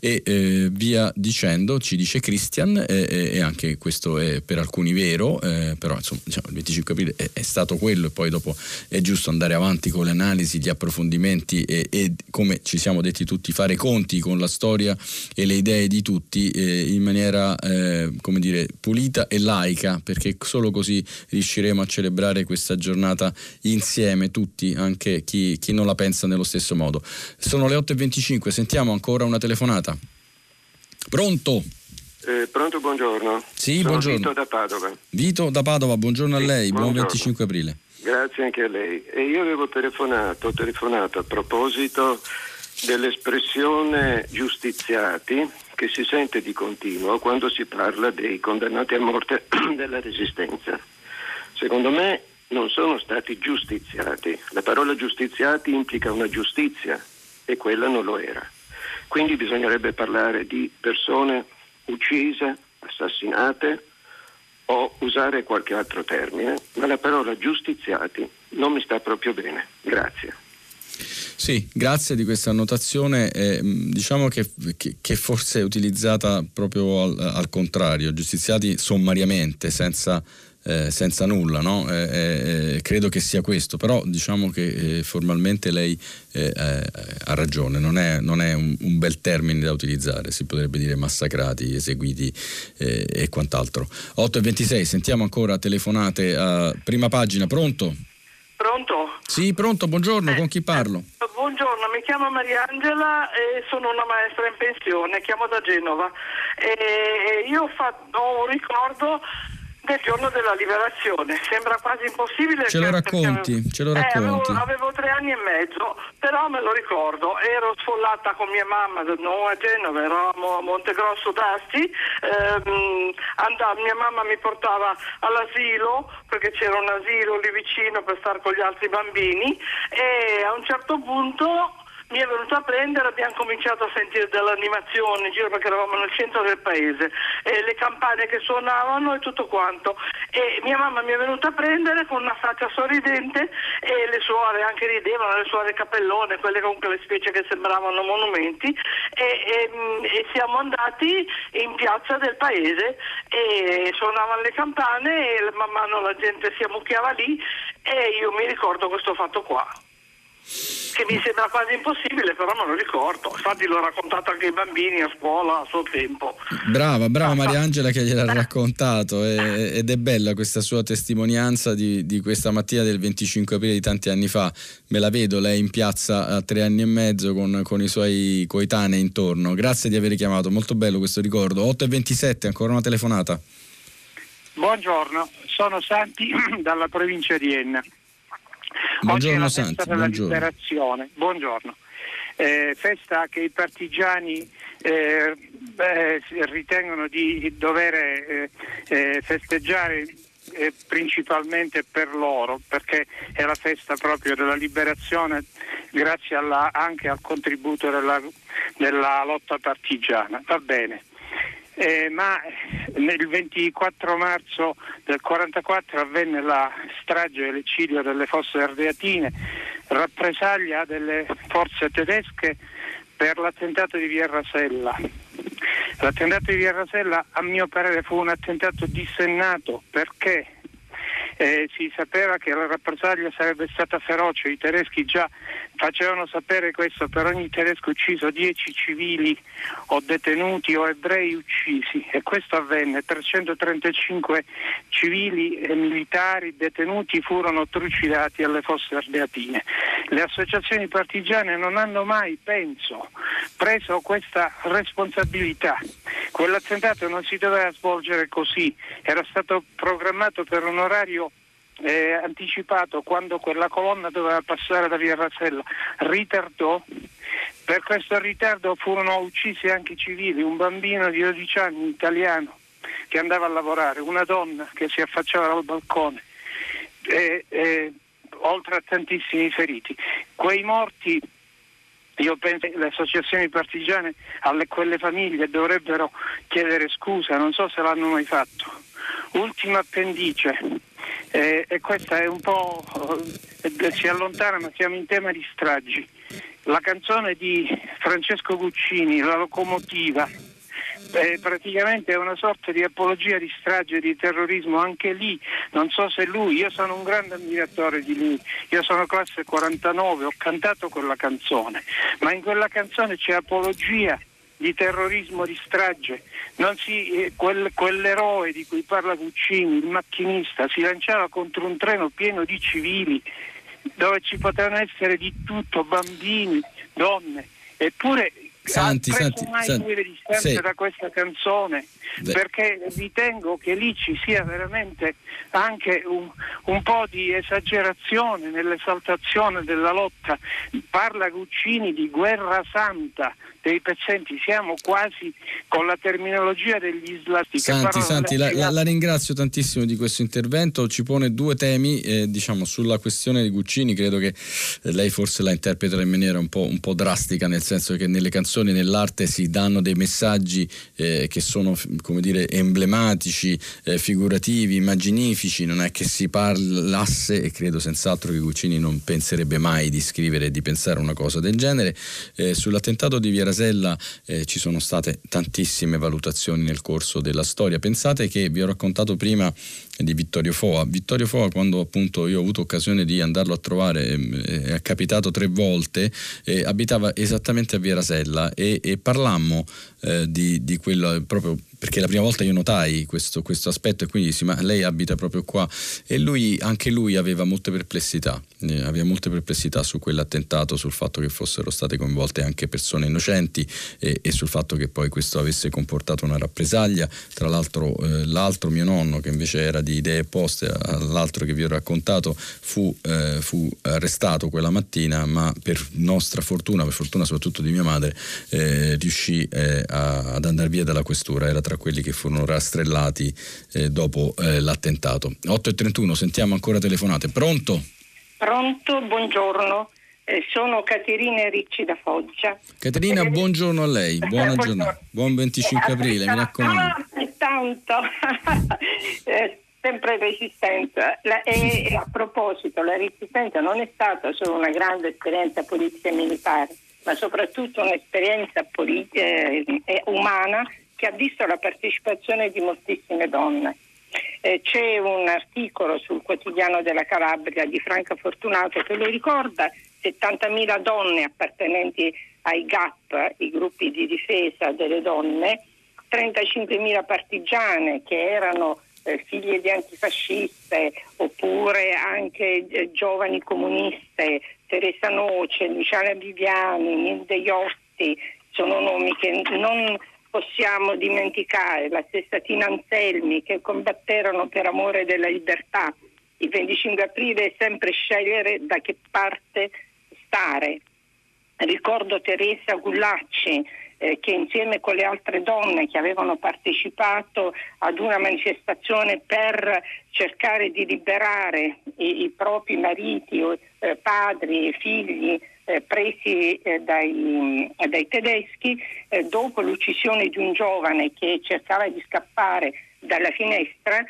e eh, via dicendo, ci dice Christian, eh, e anche questo è per alcuni vero, eh, però insomma diciamo, il 25 aprile è, è, stato quello e poi dopo è giusto andare avanti con le analisi, gli approfondimenti e, e come ci siamo detti tutti, fare conti con la storia e le idee di tutti eh, in maniera eh, come dire, pulita e laica, perché solo così riusciremo a celebrare questa giornata insieme tutti, anche chi, chi non la pensa nello stesso modo. Sono le 8.25, sentiamo ancora una telefonata. Pronto? Eh, pronto, buongiorno. Sì, Sono buongiorno. Vito da Padova. Vito da Padova, buongiorno sì, a lei, buongiorno. buon 25 aprile. Grazie anche a lei. E io avevo telefonato, telefonato a proposito dell'espressione giustiziati che si sente di continuo quando si parla dei condannati a morte della resistenza. Secondo me non sono stati giustiziati. La parola giustiziati implica una giustizia e quella non lo era. Quindi bisognerebbe parlare di persone uccise, assassinate, o usare qualche altro termine, ma la parola giustiziati non mi sta proprio bene. Grazie. Sì, grazie di questa annotazione. Eh, diciamo che, che, che, forse è utilizzata proprio al, al contrario, giustiziati sommariamente, senza eh, senza nulla, no? eh, eh, credo che sia questo, però diciamo che eh, formalmente lei eh, ha ragione, non è, non è un, un, bel termine da utilizzare, si potrebbe dire massacrati, eseguiti e quant'altro. 8 e 26, sentiamo ancora telefonate a prima pagina, pronto? Pronto? Sì, pronto, buongiorno, con chi parlo? Buongiorno, mi chiamo Mariangela e sono una maestra in pensione, chiamo da Genova. E io ho, fatto, ho un ricordo del giorno della liberazione. Sembra quasi impossibile. Ce lo racconti, avevo, ce lo racconti. Eh, avevo, avevo, tre anni e mezzo, però me lo ricordo. Ero sfollata con mia mamma non a Genova, eravamo a Montegrosso d'Asti. Ehm, andavo, mia mamma mi portava all'asilo perché c'era un asilo lì vicino per stare con gli altri bambini e a un certo punto mi è venuto a prendere, abbiamo cominciato a sentire dell'animazione in giro perché eravamo nel centro del paese, e le campane che suonavano e tutto quanto. E mia mamma mi è venuta a prendere con una faccia sorridente e le suore anche ridevano, le suore capellone, quelle con quelle specie che sembravano monumenti e, e, e siamo andati in piazza del paese e suonavano le campane e man mano la gente si ammucchiava lì e io mi ricordo questo fatto qua che mi sembra quasi impossibile, però non lo ricordo. Infatti l'ho raccontato anche ai bambini a scuola a suo tempo. Brava, brava Mariangela che gliel'ha raccontato ed è bella questa sua testimonianza di, di, questa mattina del 25 aprile di tanti anni fa. Me la vedo lei in piazza a tre anni e mezzo con, con i suoi coetanei intorno. Grazie di aver chiamato, molto bello questo ricordo. 8 e 27, ancora una telefonata. Buongiorno, sono Santi dalla provincia di Enna. Buongiorno Oggi è la Santi, festa della buongiorno. liberazione. Buongiorno. Eh, festa che i partigiani eh, eh, ritengono di dover eh, eh, festeggiare eh, principalmente per loro, perché è la festa proprio della liberazione grazie alla, anche al contributo della, della lotta partigiana. Va bene. Eh, ma nel 24 marzo del 1944 avvenne la strage e l'eccidio delle fosse ardeatine, rappresaglia delle forze tedesche per l'attentato di Via Rasella. L'attentato di Via Rasella a mio parere fu un attentato dissennato perché eh, si sapeva che la rappresaglia sarebbe stata feroce, i tedeschi già facevano sapere questo, per ogni tedesco ucciso 10 civili o detenuti o ebrei uccisi e questo avvenne, 335 civili e militari detenuti furono trucidati alle fosse ardeatine. Le associazioni partigiane non hanno mai, penso, preso questa responsabilità. Quell'attentato non si doveva svolgere così, era stato programmato per un orario eh, anticipato quando quella colonna doveva passare da via Rasella, ritardò. Per questo ritardo furono uccisi anche i civili, un bambino di 12 anni italiano che andava a lavorare, una donna che si affacciava dal balcone, e, e, oltre a tantissimi feriti. Quei morti io penso che le associazioni partigiane alle quelle famiglie dovrebbero chiedere scusa, non so se l'hanno mai fatto. Ultima appendice, eh, e questa è un po' eh, si allontana ma siamo in tema di stragi. La canzone di Francesco Guccini, La locomotiva, eh, praticamente è una sorta di apologia di strage di terrorismo, anche lì non so se lui, io sono un grande ammiratore di lui, io sono classe 49, ho cantato quella canzone, ma in quella canzone c'è apologia di terrorismo, di strage, si, eh, quel, quell'eroe di cui parla Guccini, il macchinista, si lanciava contro un treno pieno di civili dove ci potevano essere di tutto, bambini, donne, eppure Santi, Santi, mai Santi, due distanze sì. da questa canzone Beh. perché ritengo che lì ci sia veramente anche un, un po' di esagerazione nell'esaltazione della lotta. Parla Guccini di guerra santa dei pezzenti, siamo quasi con la terminologia degli islamisti. che Santi, Santi la, la- la ringrazio tantissimo di questo intervento, ci pone due temi, eh, diciamo sulla questione di Guccini, credo che lei forse la interpreta in maniera un po', un po' drastica, nel senso che nelle canzoni, nell'arte si danno dei messaggi eh, che sono come dire emblematici, eh, figurativi, immaginifici, non è che si parlasse e credo senz'altro che Guccini non penserebbe mai di scrivere e di pensare una cosa del genere. Eh, sull'attentato di Via Rasella eh, ci sono state tantissime valutazioni nel corso della storia. Pensate che vi ho raccontato prima di Vittorio Foa. Vittorio Foa, quando appunto io ho avuto occasione di andarlo a trovare, ehm, è è capitato tre volte, eh, abitava esattamente a Via Rasella e, e parlammo eh, di, di quello proprio perché la prima volta io notai questo, questo aspetto e quindi dissi ma lei abita proprio qua. E lui, anche lui aveva molte perplessità, eh, aveva molte perplessità su quell'attentato, sul fatto che fossero state coinvolte anche persone innocenti e, e sul fatto che poi questo avesse comportato una rappresaglia, tra l'altro eh, l'altro mio nonno che invece era di idee opposte all'altro che vi ho raccontato fu, eh, fu arrestato quella mattina ma per nostra fortuna, per fortuna soprattutto di mia madre, eh, riuscì eh, a- ad andare via dalla questura, era tra quelli che furono rastrellati eh, dopo eh, l'attentato. 8.31, sentiamo ancora telefonate. Pronto? Pronto, buongiorno. Eh, sono Caterina Ricci da Foggia. Caterina, buongiorno a lei, buona Buongiorno. giornata, buon 25 aprile, mi raccomando. Ah, tanto. Eh, sempre resistenza. La- e, e a proposito, la resistenza non è stata solo una grande esperienza politica e militare, ma soprattutto un'esperienza poli- eh, eh, umana che ha visto la partecipazione di moltissime donne. Eh, c'è un articolo sul quotidiano della Calabria di Franca Fortunato che lo ricorda 70.000 donne appartenenti ai GAP, i gruppi di difesa delle donne, 35.000 partigiane che erano eh, figlie di antifasciste oppure anche eh, giovani comuniste, Teresa Noce, Luciana Viviani, Nilde Iotti, sono nomi che non possiamo dimenticare la stessa Tina Anselmi che combatterono per amore della libertà. Il 25 aprile è sempre scegliere da che parte stare. Ricordo Teresa Gullacci eh, che insieme con le altre donne che avevano partecipato ad una manifestazione per cercare di liberare i, i propri mariti, eh, padri e figli eh, presi eh, dai, dai, tedeschi, eh, dopo l'uccisione di un giovane che cercava di scappare dalla finestra,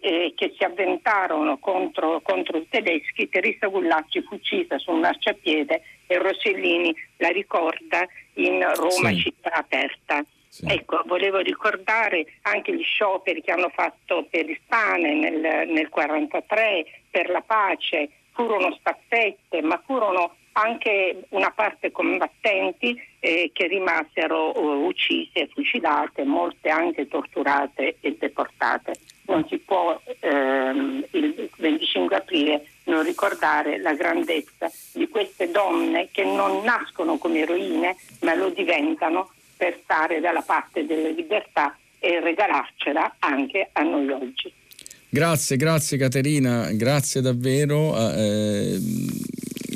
eh, che si avventarono contro, contro, i tedeschi, Teresa Gullacci fu uccisa su un marciapiede e Rossellini la ricorda in Roma sì. città aperta. Sì. Ecco, volevo ricordare anche gli scioperi che hanno fatto per il pane nel 1943, per la pace, furono staffette, ma furono anche una parte combattenti eh, che rimasero uh, uccise, fucilate, molte anche torturate e deportate. Non si può ehm, il 25 aprile non ricordare la grandezza di queste donne che non nascono come eroine ma lo diventano per stare dalla parte delle libertà e regalarcela anche a noi oggi. Grazie, grazie Caterina, grazie davvero. Eh,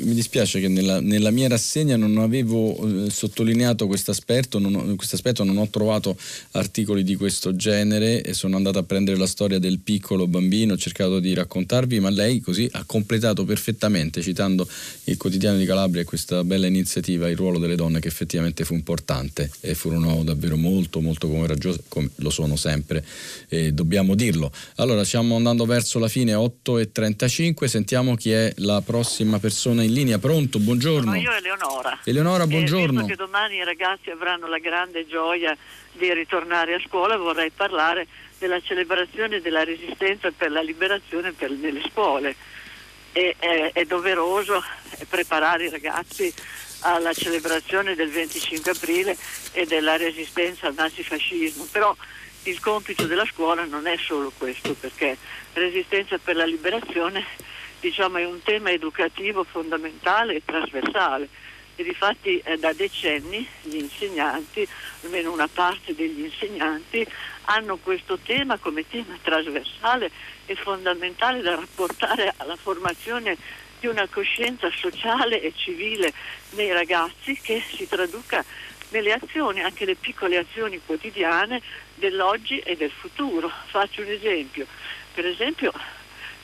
mi dispiace che nella, nella, mia rassegna non avevo eh, sottolineato questo aspetto, non, non ho trovato articoli di questo genere e sono andato a prendere la storia del piccolo bambino, ho cercato di raccontarvi, ma lei così ha completato perfettamente, citando il quotidiano di Calabria e questa bella iniziativa, il ruolo delle donne che effettivamente fu importante e furono davvero molto molto coraggiose, come lo sono sempre, e dobbiamo dirlo. Allora, stiamo andando verso la fine, 8.35, sentiamo chi è la prossima persona in in linea, pronto, buongiorno. Sono io Eleonora. Eleonora, buongiorno. E che domani i ragazzi avranno la grande gioia di ritornare a scuola, vorrei parlare della celebrazione della resistenza per la liberazione per, nelle scuole. E, è, è doveroso preparare i ragazzi alla celebrazione del 25 aprile e della resistenza al nazifascismo, però il compito della scuola non è solo questo, perché resistenza per la liberazione diciamo, è un tema educativo fondamentale e trasversale e difatti eh, da decenni gli insegnanti, almeno una parte degli insegnanti, hanno questo tema come tema trasversale e fondamentale da rapportare alla formazione di una coscienza sociale e civile nei ragazzi che si traduca nelle azioni, anche le piccole azioni quotidiane dell'oggi e del futuro. Faccio un esempio. Per esempio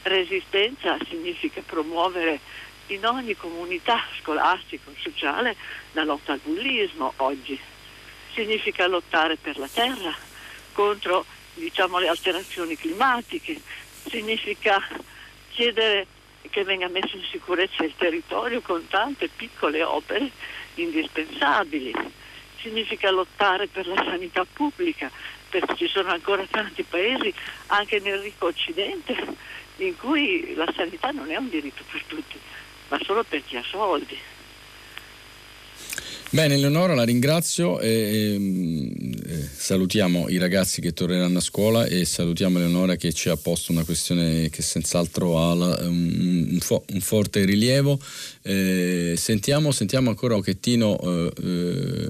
Resistenza significa promuovere in ogni comunità scolastica o sociale la lotta al bullismo oggi. Significa lottare per la terra contro diciamo, le alterazioni climatiche. Significa chiedere che venga messo in sicurezza il territorio con tante piccole opere indispensabili. Significa lottare per la sanità pubblica, perché ci sono ancora tanti paesi, anche nel ricco occidente, in cui la sanità non è un diritto per tutti, ma solo per chi ha soldi. Bene, Eleonora, la ringrazio e, e, e, salutiamo i ragazzi che torneranno a scuola e salutiamo Eleonora che ci ha posto una questione che senz'altro ha un, un, fo, un, forte rilievo. Eh, sentiamo, sentiamo, ancora un pochettino eh, eh,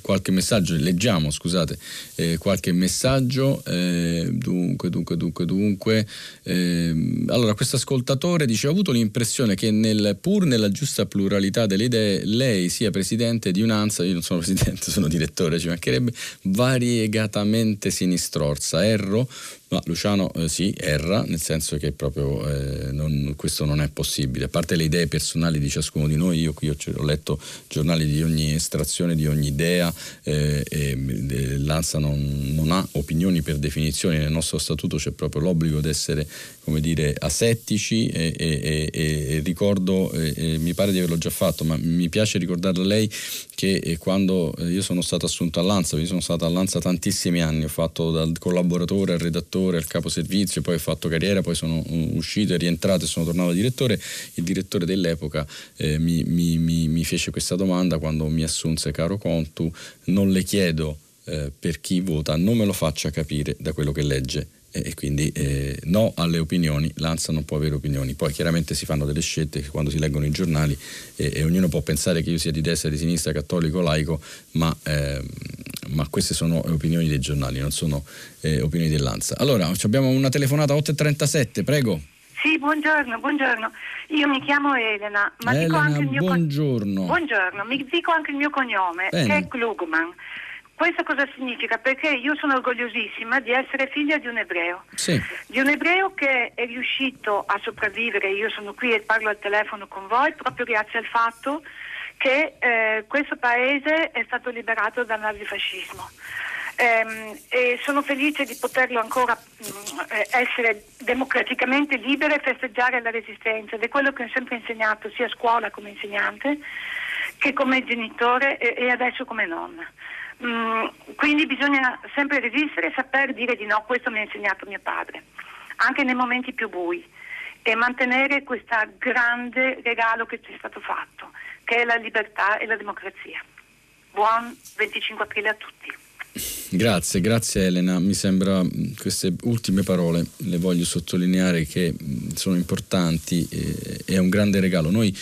qualche messaggio, leggiamo scusate, eh, qualche messaggio. Eh, dunque, dunque, dunque, dunque. Ehm, allora, questo ascoltatore dice: Ho avuto l'impressione che nel, pur nella giusta pluralità delle idee, lei sia presidente di di io non sono presidente, sono direttore, ci mancherebbe, variegatamente sinistrorsa. Erro, ma Luciano eh, sì, erra, nel senso che proprio eh, non, questo non è possibile. A parte le idee personali di ciascuno di noi, io qui ho, ho letto giornali di ogni estrazione, di ogni idea, eh, e l'ANSA non, non, ha opinioni per definizione, nel nostro statuto c'è proprio l'obbligo di essere come dire, asettici e, e, e, ricordo, mi pare di averlo già fatto, ma mi piace ricordarle a lei che eh, quando eh, io sono stato assunto all'ANSA, io sono stato all'ANSA tantissimi anni, ho fatto dal collaboratore al redattore al capo servizio, poi ho fatto carriera, poi sono uh, uscito e rientrato e sono tornato direttore, il direttore dell'epoca eh, mi, mi, mi, mi, fece questa domanda quando mi assunse caro Contu, non le chiedo eh, per chi vota, non me lo faccia capire da quello che legge e quindi eh, no alle opinioni, l'ANSA non può avere opinioni. Poi chiaramente si fanno delle scelte quando si leggono i giornali e, e ognuno può pensare che io sia di destra, di sinistra, cattolico, laico, ma, eh, ma queste sono opinioni dei giornali, non sono eh, opinioni dell'ANSA. Allora, abbiamo una telefonata 8.37, prego. Sì, buongiorno, buongiorno. Io mi chiamo Elena, ma Elena, dico anche il mio buongiorno. Con... Buongiorno, mi dico anche il mio cognome, Bene. che è Klugman. Questo cosa significa? Perché io sono orgogliosissima di essere figlia di un ebreo. Sì. Di un ebreo che è riuscito a sopravvivere, io sono qui e parlo al telefono con voi proprio grazie al fatto che eh, questo paese è stato liberato dal nazifascismo. Ehm, e sono felice di poterlo ancora mh, eh, essere democraticamente libero e festeggiare la resistenza ed è quello che ho sempre insegnato sia a scuola come insegnante che come genitore e, e adesso come nonna. Mm, quindi bisogna sempre resistere e saper dire di no, questo mi ha insegnato mio padre, anche nei momenti più bui e mantenere questo grande regalo che ci è stato fatto, che è la libertà e la democrazia. Buon 25 aprile a tutti. Grazie, grazie Elena. Mi sembra mh, queste ultime parole le voglio sottolineare che mh, sono importanti e è un grande regalo. Noi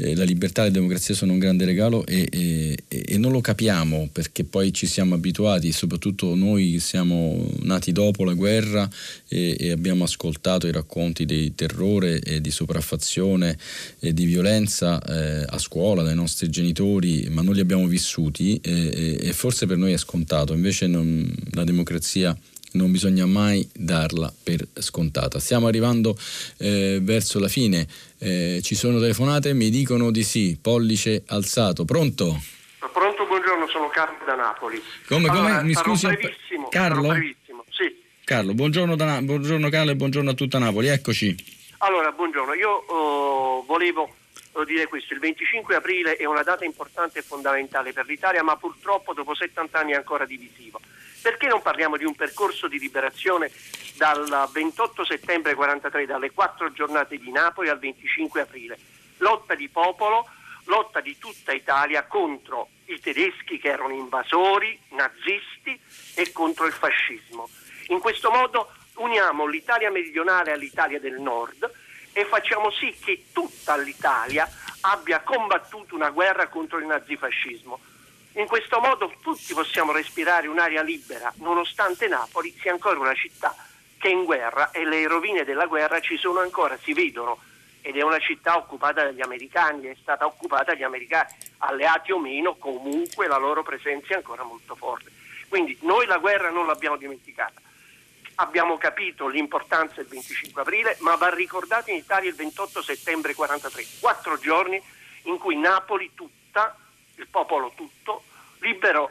eh, la libertà e la democrazia sono un grande regalo e, e, e, non lo capiamo perché poi ci siamo abituati, soprattutto noi che siamo nati dopo la guerra e, e abbiamo ascoltato i racconti di terrore e di sopraffazione e di violenza eh, a scuola dai nostri genitori, ma non li abbiamo vissuti e, forse per noi è scontato, invece non, la democrazia non bisogna mai darla per scontata. Stiamo arrivando eh, verso la fine, eh, ci sono telefonate, mi dicono di sì, pollice alzato. Pronto? Pronto, buongiorno, sono Carlo da Napoli. Come, allora, come? Mi scusi? Brevissimo, Carlo? Brevissimo, sì. Carlo, buongiorno, da, buongiorno Carlo e buongiorno a tutta Napoli, eccoci. Allora, buongiorno, io oh, volevo oh, dire questo, il 25 aprile è una data importante e fondamentale per l'Italia, ma purtroppo dopo 70 anni è ancora divisivo. Perché non parliamo di un percorso di liberazione dal 28 settembre 43, dalle quattro giornate di Napoli al 25 aprile? Lotta di popolo, lotta di tutta Italia contro i tedeschi che erano invasori, nazisti e contro il fascismo. In questo modo uniamo l'Italia meridionale all'Italia del nord e facciamo sì che tutta l'Italia abbia combattuto una guerra contro il nazifascismo. In questo modo tutti possiamo respirare un'aria libera, nonostante Napoli sia ancora una città che è in guerra e le rovine della guerra ci sono ancora, si vedono, ed è una città occupata dagli americani, è stata occupata dagli americani, alleati o meno, comunque la loro presenza è ancora molto forte. Quindi noi la guerra non l'abbiamo dimenticata. Abbiamo capito l'importanza del 25 aprile, ma va ricordato in Italia il 28 settembre 43, quattro giorni in cui Napoli tutta il popolo tutto, liberò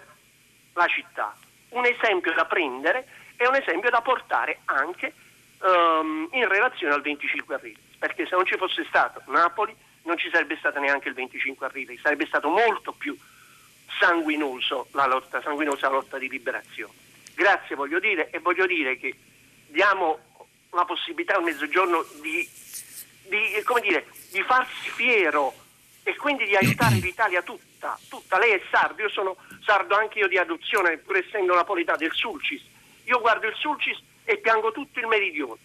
la città. Un esempio da prendere e un esempio da portare anche um, in relazione al 25 aprile, perché se non ci fosse stato Napoli non ci sarebbe stata neanche il 25 aprile, sarebbe stato molto più sanguinoso la lotta, sanguinosa lotta di liberazione. Grazie voglio dire e voglio dire che diamo la possibilità al mezzogiorno di, di, dire, di farsi fiero e quindi di aiutare l'Italia tutta, tutta. Lei è sardo, io sono sardo anche io di adozione, pur essendo napolitano del Sulcis. Io guardo il Sulcis e piango tutto il meridione.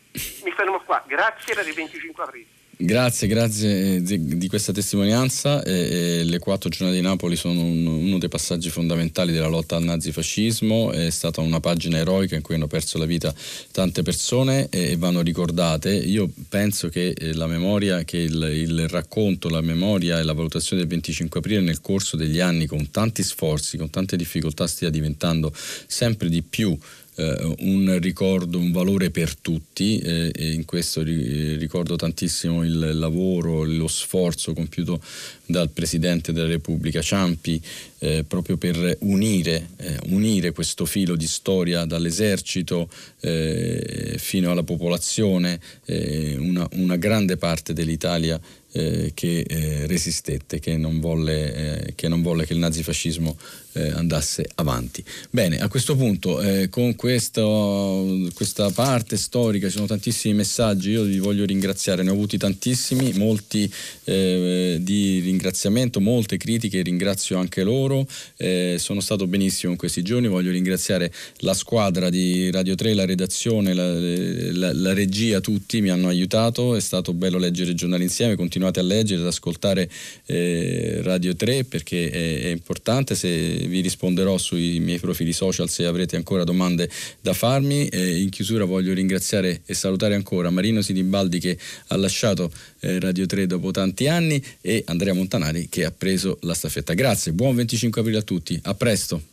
Mi fermo qua, grazie per il 25 aprile. Grazie, grazie eh, di questa testimonianza. E, e le quattro giornate di Napoli sono un, uno dei passaggi fondamentali della lotta al nazifascismo. È stata una pagina eroica in cui hanno perso la vita tante persone e, e vanno ricordate. Io penso che eh, la memoria, che il, il, racconto, la memoria e la valutazione del 25 aprile nel corso degli anni, con tanti sforzi, con tante difficoltà, stia diventando sempre di più eh, un ricordo, un valore per tutti eh, e in questo ri- ricordo tantissimo il lavoro, lo sforzo compiuto dal Presidente della Repubblica Ciampi eh, proprio per unire, eh, unire, questo filo di storia dall'esercito eh, fino alla popolazione, eh, una, una grande parte dell'Italia eh, che eh, resistette, che non, volle, eh, che non, volle, che il nazifascismo eh, andasse avanti. Bene, a questo punto, eh, con questo, questa parte storica, ci sono tantissimi messaggi, io vi voglio ringraziare, ne ho avuti tantissimi, molti eh, di ringraziamento, molte critiche, ringrazio anche loro eh, sono stato benissimo in questi giorni, voglio ringraziare la squadra di Radio 3, la redazione, la, la, la regia, tutti mi hanno aiutato, è stato bello leggere i giornali insieme, continuate a leggere, ad ascoltare eh, Radio 3 perché è, è importante, se vi risponderò sui miei profili social se avrete ancora domande da farmi. Eh, in chiusura voglio ringraziare e salutare ancora Marino Sinibaldi che ha lasciato eh, Radio 3 dopo tanti anni e Andrea Montanari che ha preso la staffetta. Grazie, buon 25 aprile a tutti, a presto.